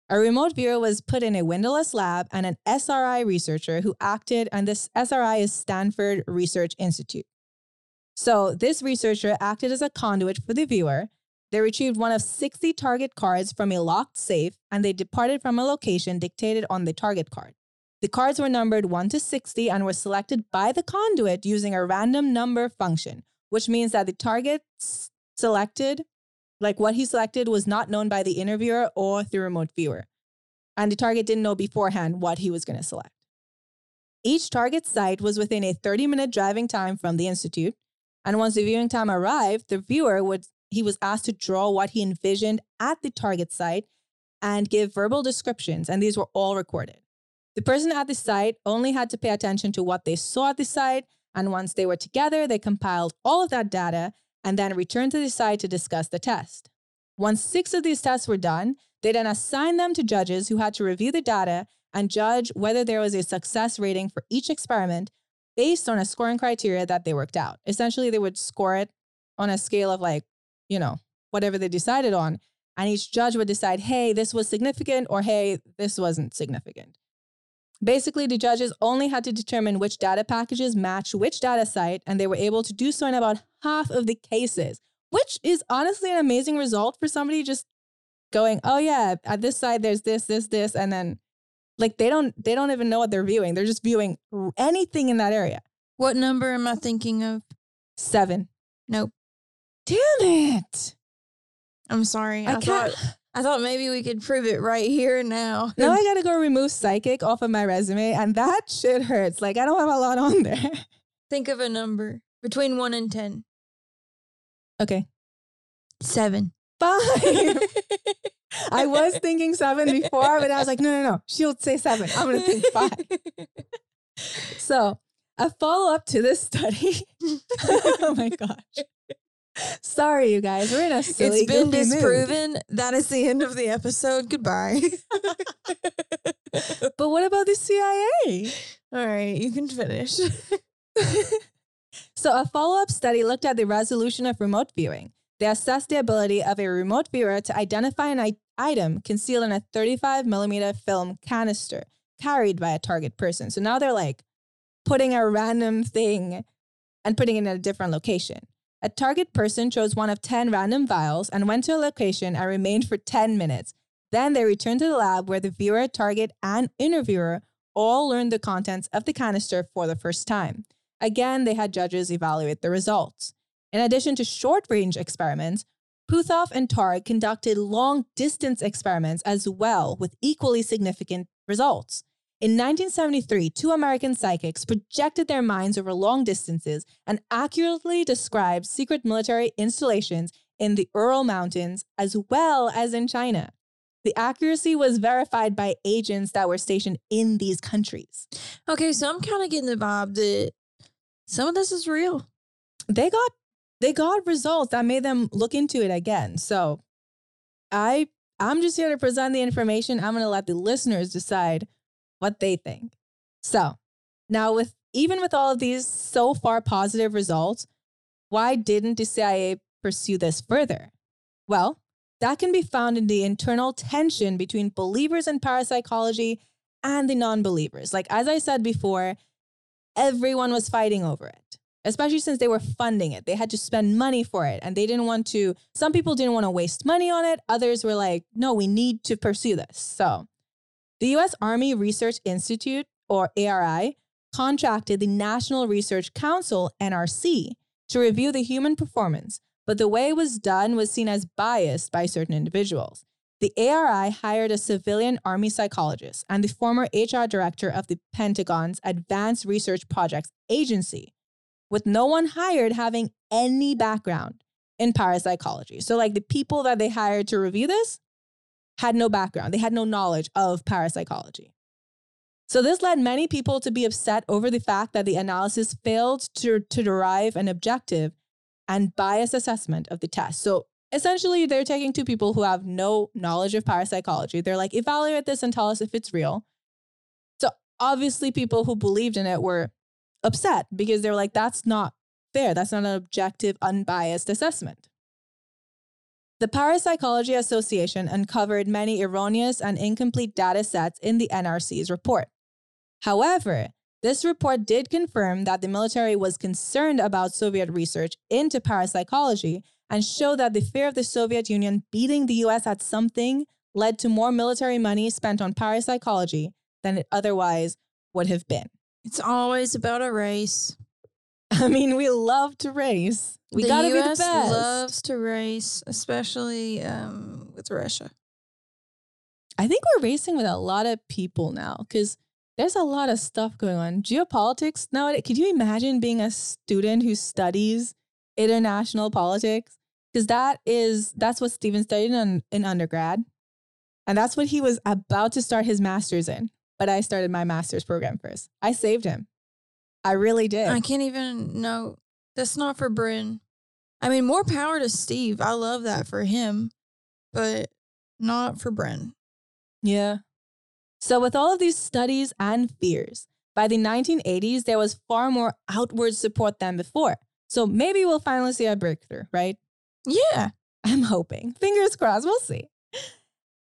A remote viewer was put in a windowless lab and an SRI researcher who acted, and this SRI is Stanford Research Institute. So this researcher acted as a conduit for the viewer. They retrieved one of 60 target cards from a locked safe and they departed from a location dictated on the target card. The cards were numbered 1 to 60 and were selected by the conduit using a random number function, which means that the target selected, like what he selected, was not known by the interviewer or the remote viewer. And the target didn't know beforehand what he was going to select. Each target site was within a 30 minute driving time from the institute. And once the viewing time arrived, the viewer would he was asked to draw what he envisioned at the target site and give verbal descriptions, and these were all recorded. The person at the site only had to pay attention to what they saw at the site, and once they were together, they compiled all of that data and then returned to the site to discuss the test. Once six of these tests were done, they then assigned them to judges who had to review the data and judge whether there was a success rating for each experiment based on a scoring criteria that they worked out. Essentially, they would score it on a scale of like, you know, whatever they decided on. And each judge would decide, hey, this was significant or hey, this wasn't significant. Basically, the judges only had to determine which data packages match which data site, and they were able to do so in about half of the cases, which is honestly an amazing result for somebody just going, oh yeah, at this site, there's this, this, this, and then like they don't they don't even know what they're viewing. They're just viewing anything in that area. What number am I thinking of? Seven. Nope. Damn it. I'm sorry. I I, can't. thought I thought maybe we could prove it right here and now. Now I gotta go remove psychic off of my resume, and that shit hurts. Like I don't have a lot on there. Think of a number between one and ten. okay. Seven. Five. I was thinking seven before, but I was like, no, no, no. She'll say seven. I'm gonna think five. So a follow up to this study. oh my gosh. Sorry, you guys. We're in a silly, it's been goofy mood. disproven. That is the end of the episode. Goodbye. But what about the CIA? All right, you can finish. so, a follow up study looked at the resolution of remote viewing. They assessed the ability of a remote viewer to identify an item concealed in a 35 millimeter film canister carried by a target person. So now they're like putting a random thing and putting it in a different location. A target person chose one of 10 random vials and went to a location and remained for 10 minutes. Then they returned to the lab where the viewer, target, and interviewer all learned the contents of the canister for the first time. Again, they had judges evaluate the results. In addition to short range experiments, Puthoff and Targ conducted long distance experiments as well with equally significant results. In 1973, two American psychics projected their minds over long distances and accurately described secret military installations in the Ural Mountains as well as in China. The accuracy was verified by agents that were stationed in these countries. Okay, so I'm kind of getting the vibe that some of this is real. They got they got results that made them look into it again. So I I'm just here to present the information. I'm going to let the listeners decide what they think. So, now with even with all of these so far positive results, why didn't the CIA pursue this further? Well, that can be found in the internal tension between believers in parapsychology and the non believers. Like, as I said before, everyone was fighting over it, especially since they were funding it. They had to spend money for it and they didn't want to, some people didn't want to waste money on it. Others were like, no, we need to pursue this. So, the US Army Research Institute, or ARI, contracted the National Research Council, NRC, to review the human performance but the way it was done was seen as biased by certain individuals. The ARI hired a civilian army psychologist and the former HR director of the Pentagon's Advanced Research Projects Agency, with no one hired having any background in parapsychology. So, like the people that they hired to review this had no background, they had no knowledge of parapsychology. So, this led many people to be upset over the fact that the analysis failed to, to derive an objective and bias assessment of the test. So essentially, they're taking two people who have no knowledge of parapsychology. They're like, evaluate this and tell us if it's real. So obviously, people who believed in it were upset because they're like, that's not fair. That's not an objective, unbiased assessment. The Parapsychology Association uncovered many erroneous and incomplete data sets in the NRC's report. However, this report did confirm that the military was concerned about Soviet research into parapsychology and showed that the fear of the Soviet Union beating the US at something led to more military money spent on parapsychology than it otherwise would have been. It's always about a race. I mean, we love to race. We the gotta US be the best. loves to race, especially um, with Russia. I think we're racing with a lot of people now because there's a lot of stuff going on. Geopolitics nowadays. Could you imagine being a student who studies international politics? Because that is that's what Steven studied in, in undergrad. And that's what he was about to start his master's in. But I started my master's program first. I saved him. I really did. I can't even know. That's not for Bryn. I mean, more power to Steve. I love that for him, but not for Bryn. Yeah. So, with all of these studies and fears, by the 1980s, there was far more outward support than before. So, maybe we'll finally see a breakthrough, right? Yeah. I'm hoping. Fingers crossed, we'll see.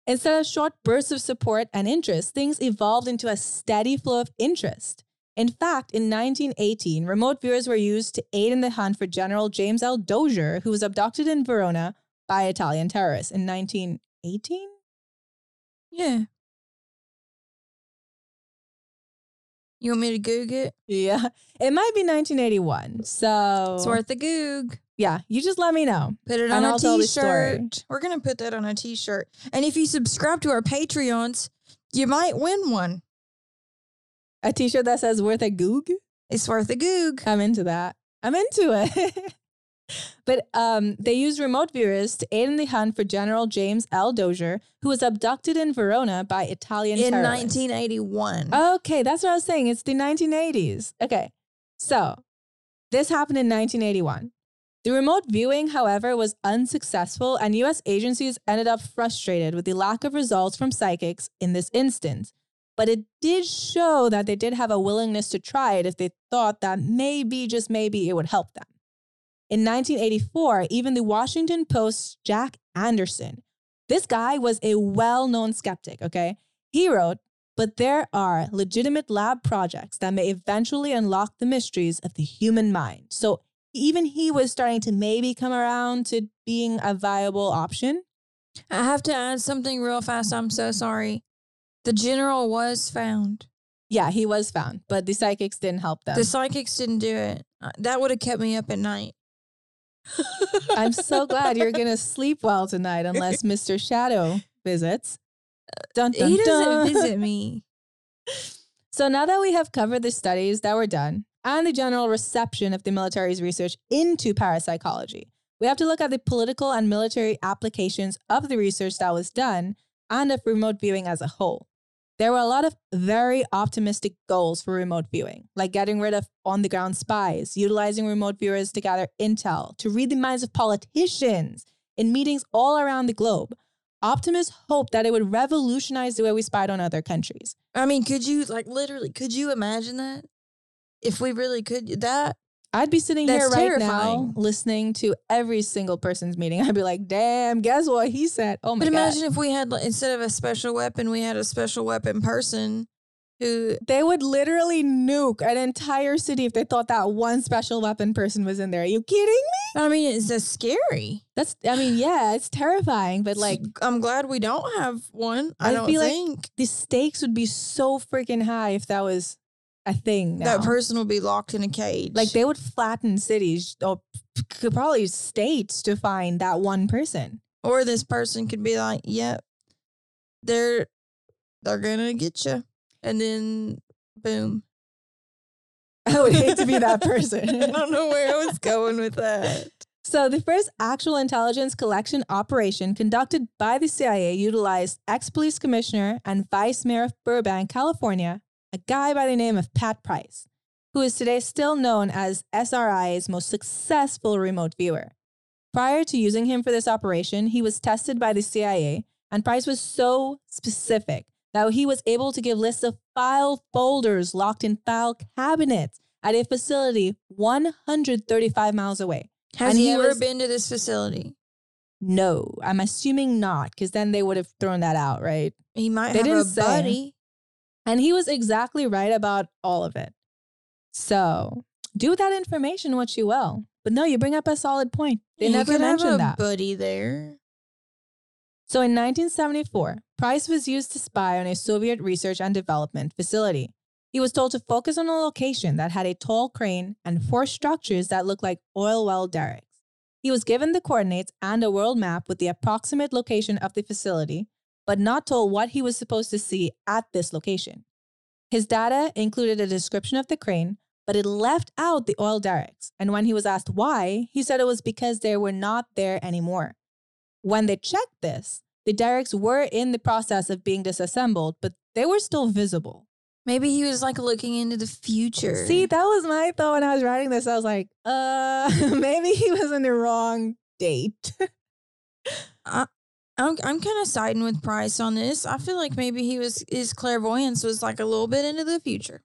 Instead of short bursts of support and interest, things evolved into a steady flow of interest. In fact, in 1918, remote viewers were used to aid in the hunt for General James L. Dozier, who was abducted in Verona by Italian terrorists in 1918. Yeah. You want me to Goog it? Yeah, it might be 1981. So It's worth the Goog. yeah, you just let me know. Put it on a I'll tell the story. t-shirt. We're gonna put that on a t-shirt. And if you subscribe to our Patreons, you might win one. A T-shirt that says "Worth a Goog." It's worth a Goog. I'm into that. I'm into it. but um, they used remote viewers to aid in the hunt for General James L. Dozier, who was abducted in Verona by Italian In terrorists. 1981. Okay, that's what I was saying. It's the 1980s. Okay, so this happened in 1981. The remote viewing, however, was unsuccessful, and US agencies ended up frustrated with the lack of results from psychics in this instance. but it did show that they did have a willingness to try it if they thought that maybe, just maybe, it would help them. In 1984, even the Washington Post's Jack Anderson, this guy was a well known skeptic, okay? He wrote, but there are legitimate lab projects that may eventually unlock the mysteries of the human mind. So even he was starting to maybe come around to being a viable option. I have to add something real fast. I'm so sorry. The general was found. Yeah, he was found, but the psychics didn't help them. The psychics didn't do it. Uh, That would have kept me up at night. I'm so glad you're going to sleep well tonight unless Mr. Shadow visits. Dun, dun, he doesn't dun. visit me. So now that we have covered the studies that were done and the general reception of the military's research into parapsychology, we have to look at the political and military applications of the research that was done and of remote viewing as a whole. There were a lot of very optimistic goals for remote viewing, like getting rid of on the ground spies, utilizing remote viewers to gather intel, to read the minds of politicians in meetings all around the globe. Optimists hoped that it would revolutionize the way we spied on other countries. I mean, could you like literally? Could you imagine that? If we really could, that I'd be sitting That's here right now listening to every single person's meeting. I'd be like, damn, guess what he said? Oh my god. But God. imagine if we had like, instead of a special weapon, we had a special weapon person who They would literally nuke an entire city if they thought that one special weapon person was in there. Are you kidding me? I mean, it's just scary. That's, I mean, yeah, it's terrifying, but like I'm glad we don't have one. I, I don't feel like think the stakes would be so freaking high if that was a thing. Now. that person will be locked in a cage. like they would flatten cities or could probably states to find that one person. or this person could be like, "Yep, they're they're gonna get you," and then boom. I would hate to be that person. I don't know where I was going with that. So, the first actual intelligence collection operation conducted by the CIA utilized ex police commissioner and vice mayor of Burbank, California, a guy by the name of Pat Price, who is today still known as SRI's most successful remote viewer. Prior to using him for this operation, he was tested by the CIA, and Price was so specific that he was able to give lists of file folders locked in file cabinets at a facility 135 miles away. Has And he, he ever was- been to this facility? No, I'm assuming not, because then they would have thrown that out, right? He might They have a buddy. And he was exactly right about all of it. So do with that information what you will. But no, you bring up a solid point. They He never mentioned a that. buddy there. So in 1974, Price was used to spy on a Soviet research and development facility. He was told to focus on a location that had a tall crane and four structures that looked like oil well derricks. He was given the coordinates and a world map with the approximate location of the facility, but not told what he was supposed to see at this location. His data included a description of the crane, but it left out the oil derricks. And when he was asked why, he said it was because they were not there anymore. When they checked this, the derricks were in the process of being disassembled, but they were still visible. Maybe he was like looking into the future. See, that was my thought when I was writing this. I was like, uh, maybe he was on the wrong date. I'm I'm kind of siding with Price on this. I feel like maybe he was his clairvoyance was like a little bit into the future.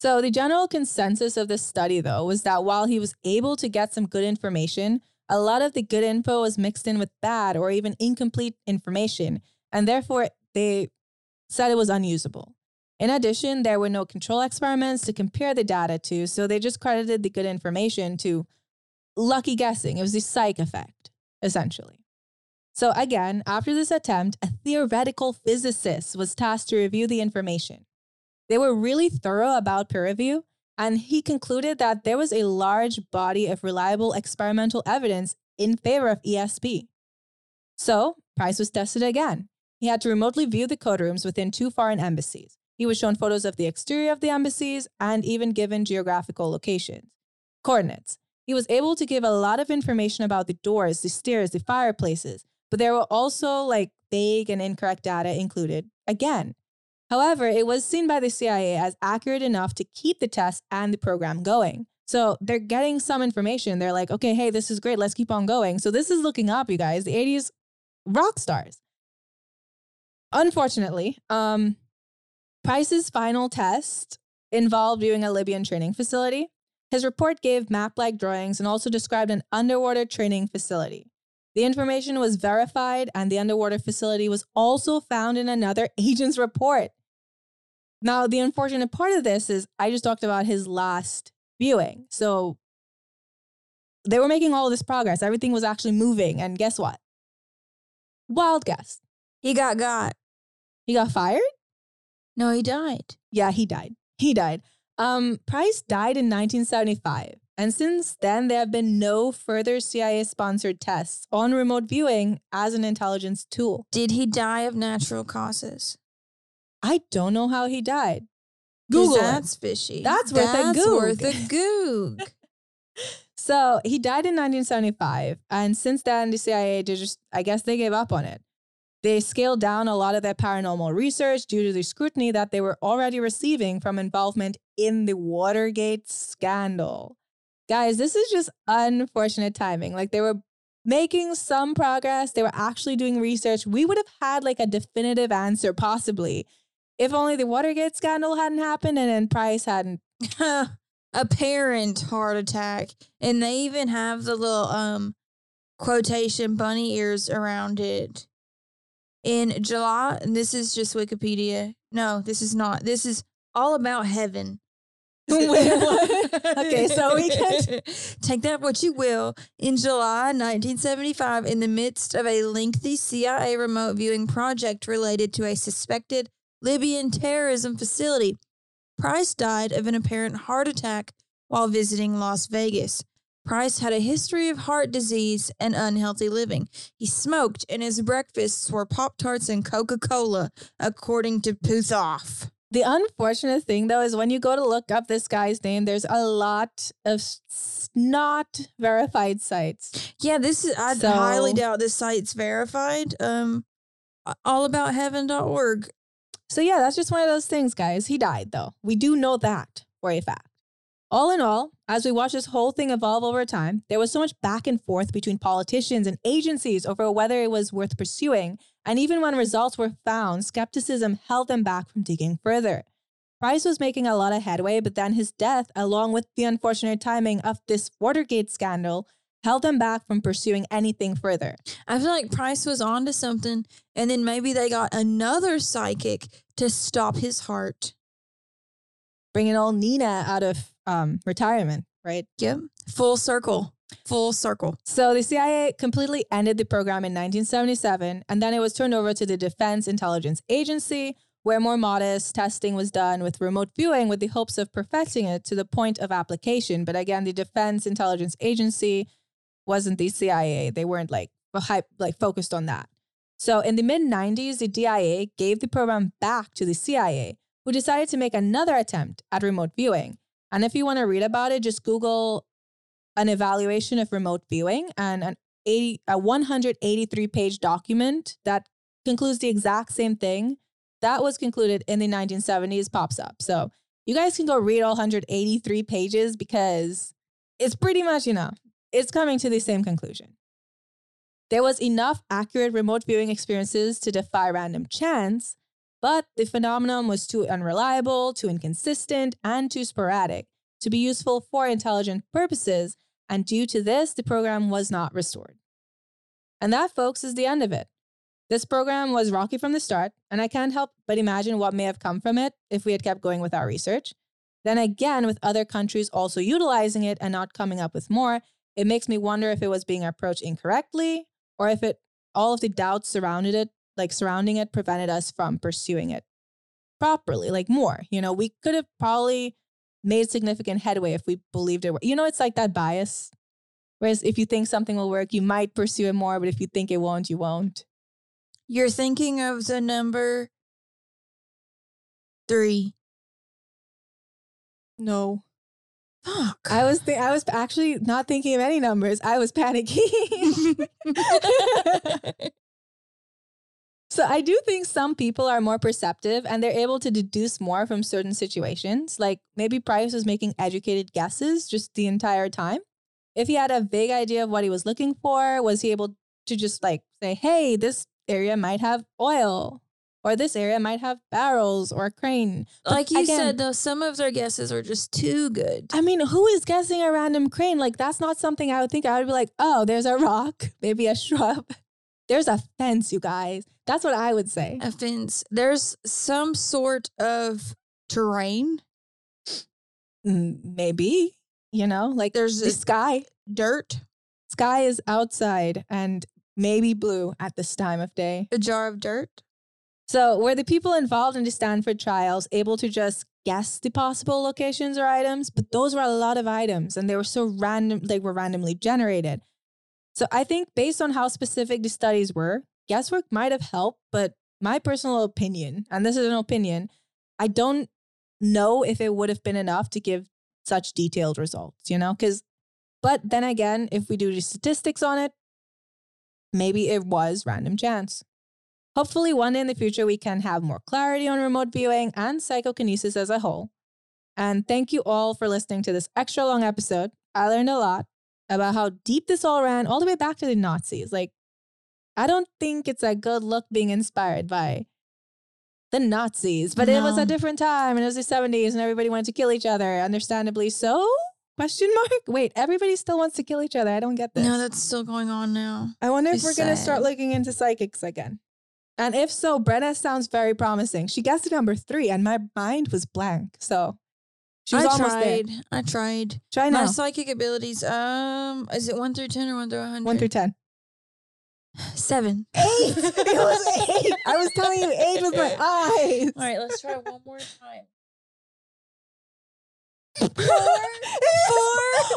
So, the general consensus of this study, though, was that while he was able to get some good information, a lot of the good info was mixed in with bad or even incomplete information, and therefore they said it was unusable. In addition, there were no control experiments to compare the data to, so they just credited the good information to lucky guessing. It was the psych effect, essentially. So, again, after this attempt, a theoretical physicist was tasked to review the information. They were really thorough about peer review, and he concluded that there was a large body of reliable experimental evidence in favor of ESP. So, Price was tested again. He had to remotely view the code rooms within two foreign embassies. He was shown photos of the exterior of the embassies and even given geographical locations. Coordinates. He was able to give a lot of information about the doors, the stairs, the fireplaces, but there were also like vague and incorrect data included. Again, However, it was seen by the CIA as accurate enough to keep the test and the program going. So they're getting some information. They're like, okay, hey, this is great. Let's keep on going. So this is looking up, you guys. The 80s rock stars. Unfortunately, um, Price's final test involved viewing a Libyan training facility. His report gave map like drawings and also described an underwater training facility. The information was verified, and the underwater facility was also found in another agent's report. Now, the unfortunate part of this is I just talked about his last viewing. So they were making all this progress. Everything was actually moving. And guess what? Wild guess. He got got. He got fired? No, he died. Yeah, he died. He died. Um, Price died in 1975. And since then, there have been no further CIA sponsored tests on remote viewing as an intelligence tool. Did he die of natural causes? I don't know how he died. Google it. That's fishy. That's worth a That's goog. worth a goog. So he died in 1975. And since then, the CIA, just, I guess they gave up on it. They scaled down a lot of their paranormal research due to the scrutiny that they were already receiving from involvement in the Watergate scandal. Guys, this is just unfortunate timing. Like they were making some progress, they were actually doing research. We would have had like a definitive answer, possibly, if only the Watergate scandal hadn't happened and then Price hadn't. Apparent heart attack. And they even have the little um quotation bunny ears around it. In July, and this is just Wikipedia. No, this is not. This is all about heaven. Wait. Okay, so we can- take that what you will. In July 1975, in the midst of a lengthy CIA remote viewing project related to a suspected Libyan terrorism facility, Price died of an apparent heart attack while visiting Las Vegas. Price had a history of heart disease and unhealthy living. He smoked, and his breakfasts were Pop Tarts and Coca Cola, according to Puthoff. The unfortunate thing, though, is when you go to look up this guy's name, there's a lot of not verified sites. Yeah, this is. I So- highly doubt this site's verified. Um, allabout.heaven.org. So, yeah, that's just one of those things, guys. He died, though. We do know that for a fact. All in all, as we watch this whole thing evolve over time, there was so much back and forth between politicians and agencies over whether it was worth pursuing. And even when results were found, skepticism held them back from digging further. Price was making a lot of headway, but then his death, along with the unfortunate timing of this Watergate scandal, held them back from pursuing anything further. I feel like Price was onto something, and then maybe they got another psychic to stop his heart. Bringing old Nina out of um, retirement, right? Yep. Full circle. Full circle. So the CIA completely ended the program in 1977, and then it was turned over to the Defense Intelligence Agency, where more modest testing was done with remote viewing with the hopes of perfecting it to the point of application. But again, the Defense Intelligence Agency wasn't the CIA. They weren't like hype, like focused on that. So in the mid 90s, the DIA gave the program back to the CIA, who decided to make another attempt at remote viewing. And if you want to read about it, just Google an evaluation of remote viewing and an 80, a 183 page document that concludes the exact same thing that was concluded in the 1970s pops up. So you guys can go read all 183 pages because it's pretty much, you know, it's coming to the same conclusion. There was enough accurate remote viewing experiences to defy random chance, but the phenomenon was too unreliable, too inconsistent, and too sporadic to be useful for intelligent purposes, and due to this, the program was not restored. And that, folks, is the end of it. This program was rocky from the start, and I can't help but imagine what may have come from it if we had kept going with our research. Then again, with other countries also utilizing it and not coming up with more, it makes me wonder if it was being approached incorrectly or if it all of the doubts surrounded it, like surrounding it, prevented us from pursuing it properly, like more. You know, we could have probably made significant headway if we believed it. were- You know, it's like that bias. Whereas if you think something will work, you might pursue it more, but if you think it won't, you won't. You're thinking of the number three. No. Fuck. I was th- I was actually not thinking of any numbers. I was panicking. so I do think some people are more perceptive and they're able to deduce more from certain situations. Like maybe Price was making educated guesses just the entire time. If he had a vague idea of what he was looking for, was he able to just like say, "Hey, this area might have oil," or this area might have barrels or a crane. But like you again, said, though, some of their guesses are just too good. I mean, who is guessing a random crane? Like, that's not something I would think. I would be like, oh, there's a rock, maybe a shrub. There's a fence, you guys. That's what I would say. A fence. There's some sort of terrain. Maybe, you know, like There's the sky. Dirt. Sky is outside and maybe blue at this time of day. A jar of dirt. So, were the people involved in the Stanford trials able to just guess the possible locations or items? But those were a lot of items and they were so random, they were randomly generated. So, I think based on how specific the studies were, guesswork might have helped. But my personal opinion, and this is an opinion, I don't know if it would have been enough to give such detailed results, you know? Because, but then again, if we do the statistics on it, maybe it was random chance. Hopefully, one day in the future, we can have more clarity on remote viewing and psychokinesis as a whole. And thank you all for listening to this extra long episode. I learned a lot about how deep this all ran, all the way back to the Nazis. Like, I don't think it's a good look being inspired by the Nazis, but it was a different time and it was the 70s and everybody wanted to kill each other, understandably so. Question mark? Wait, everybody still wants to kill each other. I don't get this. No, that's still going on now. I wonder if we're going to start looking into psychics again. And if so, Brenna sounds very promising. She guessed number three, and my mind was blank. So she was I almost tried. there. I tried. Try now. My psychic abilities. Um, is it one through ten or one through hundred? One through ten. seven. Eight. it was eight. I was telling you eight with my eyes. All right, let's try one more time. Four. four.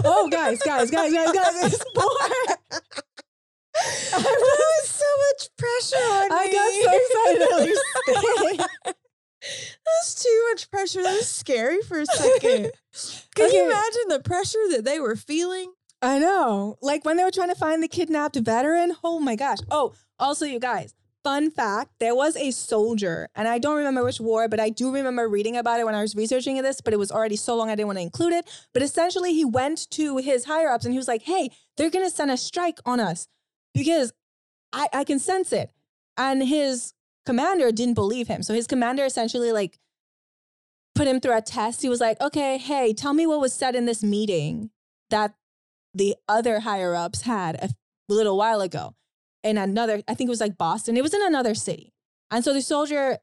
Oh, guys, guys, guys, guys, guys, it's four. I was so much pressure on me. I got so excited. That's too much pressure. That was scary for a second. Can Okay. you imagine the pressure that they were feeling? I know. Like when they were trying to find the kidnapped veteran. Oh my gosh. Oh, also, you guys, fun fact there was a soldier, and I don't remember which war, but I do remember reading about it when I was researching this, but it was already so long I didn't want to include it. But essentially, he went to his higher ups and he was like, hey, they're going to send a strike on us because I, I can sense it. And his commander didn't believe him. So his commander essentially like put him through a test. He was like, okay, hey, tell me what was said in this meeting that the other higher ups had a little while ago in another, I think it was like Boston. It was in another city. And so the soldier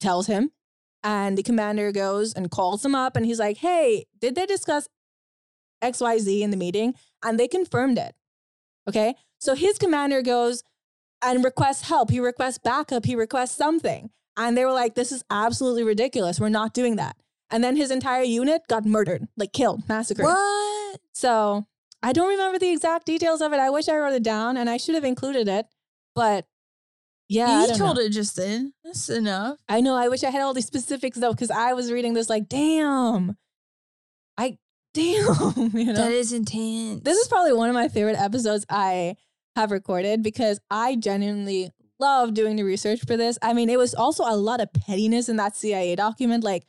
tells him, and the commander goes and calls him up, and he's like, hey, did they discuss XYZ in the meeting? And they confirmed it. Okay. So his commander goes and requests help. He requests backup. He requests something. And they were like, this is absolutely ridiculous. We're not doing that. And then his entire unit got murdered, like killed, massacred. What? So I don't remember the exact details of it. I wish I wrote it down and I should have included it. But yeah, I you told know. it just then. That's enough. I know. I wish I had all the specifics though, because I was reading this like, damn. I damn. You know, That is intense. this is probably one of my favorite episodes I have recorded because I genuinely love doing the research for this. I mean, it was also a lot of pettiness in that CIA document. Like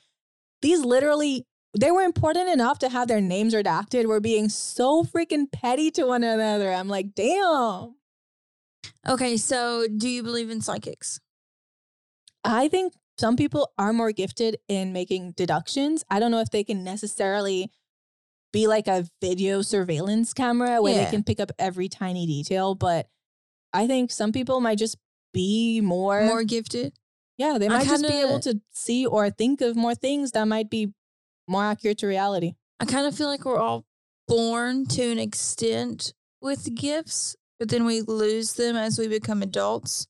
these literally they were important enough to have their names redacted. We're being so freaking petty to one another. I'm like, damn. okay. So, do you believe in psychics? I think some people are more gifted in making deductions. I don't know if they can necessarily be like a video surveillance camera where Yeah. they can pick up every tiny detail, but I think some people might just be more, More gifted? yeah, they might just be able to see or think of more things that might be more accurate to reality. I kind of feel like we're all born to an extent with gifts, but then we lose them as we become adults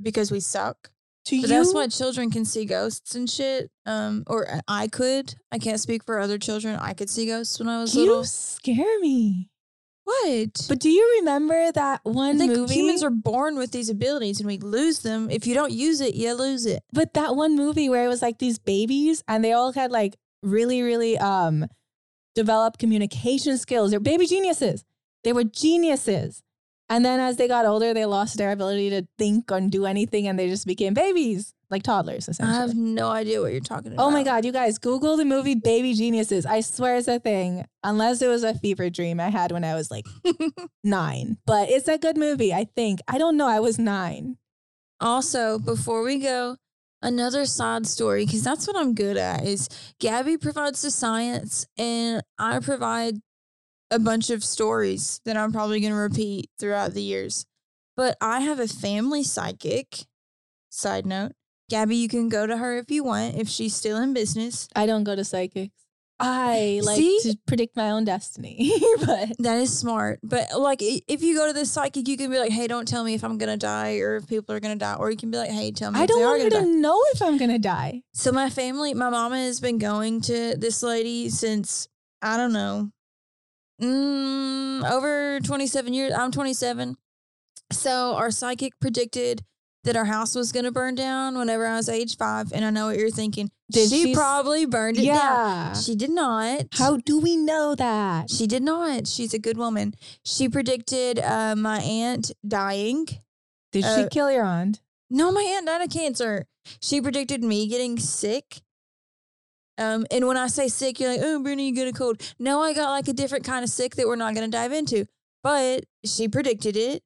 because we suck. To But that's why children can see ghosts and shit. Um, or I- I could. I can't speak for other children. I could see ghosts when I was you little. You scare me. What? But do you remember that one movie? humans are born with these abilities and we lose them. If you don't use it, you lose it. But that one movie where it was like these babies and they all had like really, really um developed communication skills. They're baby geniuses. They were geniuses. And then as they got older, they lost their ability to think or do anything and they just became babies, like toddlers, essentially. I have no idea what you're talking about. Oh my God, you guys, Google the movie Baby Geniuses. I swear it's a thing, unless it was a fever dream I had when I was like nine. But it's a good movie, I think. I don't know. I was nine. Also, before we go, another sad story because that's what I'm good at is Gabby provides the science and I provide a bunch of stories that I'm probably going to repeat throughout the years. But I have a family psychic. Side note, Gabby, you can go to her if you want if she's still in business. I don't go to psychics. I like See? to predict my own destiny, but That is smart. But like if you go to the psychic, you can be like, "Hey, don't tell me if I'm going to die or if people are going to die." Or you can be like, "Hey, tell me I if don't they want her going to to die." know if I'm gonna die. So my family, my mama has been going to this lady since I don't know, mm, over 27 years. I'm 27. So our psychic predicted that our house was going to burn down whenever I was age five. And I know what you're thinking. Did she she probably burned it Yeah. down. She did not. How do we know that? She did not. She's a good woman. She predicted uh, my aunt dying. Did uh, she kill your aunt? No, my aunt died of cancer. She predicted me getting sick. Um, and when I say sick, you're like, oh, Brittany, you get a cold. No, I got like a different kind of sick that we're not going to dive into. But she predicted it.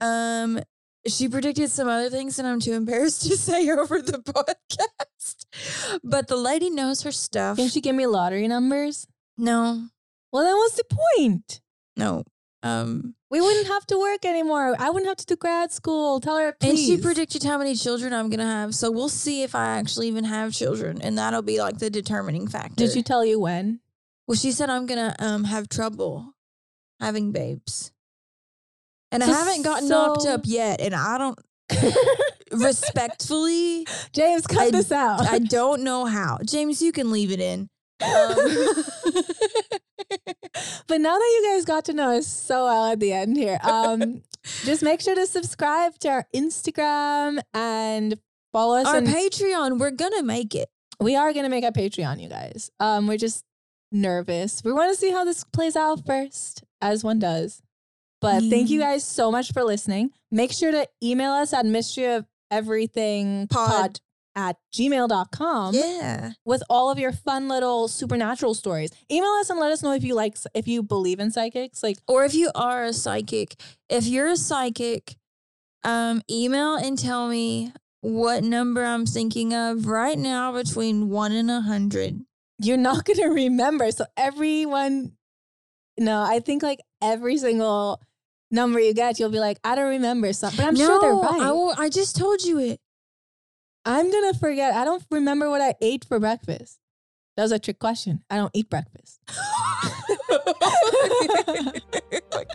Um, she predicted some other things that I'm too embarrassed to say over the podcast. But the lady knows her stuff. Can she give me lottery numbers? no, Well, then what's the point? no. Um, We wouldn't have to work anymore. I wouldn't have to do grad school. Tell her, and she predicted how many children I'm going to have. So we'll see if I actually even have children. And that'll be like the determining factor. Did she tell you when? Well, she said I'm gonna um have trouble having babes, and So- I haven't gotten knocked up yet. And I don't respectfully, James, cut I- this out. I don't know how. James, you can leave it in. Um, but now that you guys got to know us so well at the end here, um, just make sure to subscribe to our Instagram and follow us. our and Patreon, we're gonna make it. we are gonna make a Patreon, you guys. Um, we're just nervous. We want to see how this plays out first, as one does. But thank you guys so much for listening. Make sure to email us at mystery of everything Pod. At gmail.com yeah, with all of your fun little supernatural stories. Email us and let us know if you like if you believe in psychics. Like or if you are a psychic, if you're a psychic, um, email and tell me what number I'm thinking of right now between one and a hundred. you're not gonna remember. So everyone no, I think like every single number you get, you'll be like, I don't remember something but I'm sure they're right. I won't. I just told you it. I'm gonna forget. I don't remember what I ate for breakfast. That was a trick question. I don't eat breakfast.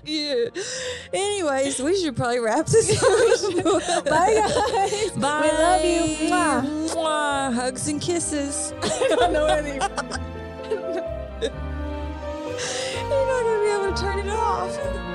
yeah. Anyways, we should probably wrap this up. Bye guys. Bye. We love you. Mwah. Mwah. Hugs and kisses. I don't know any. You're not gonna be able to turn it off.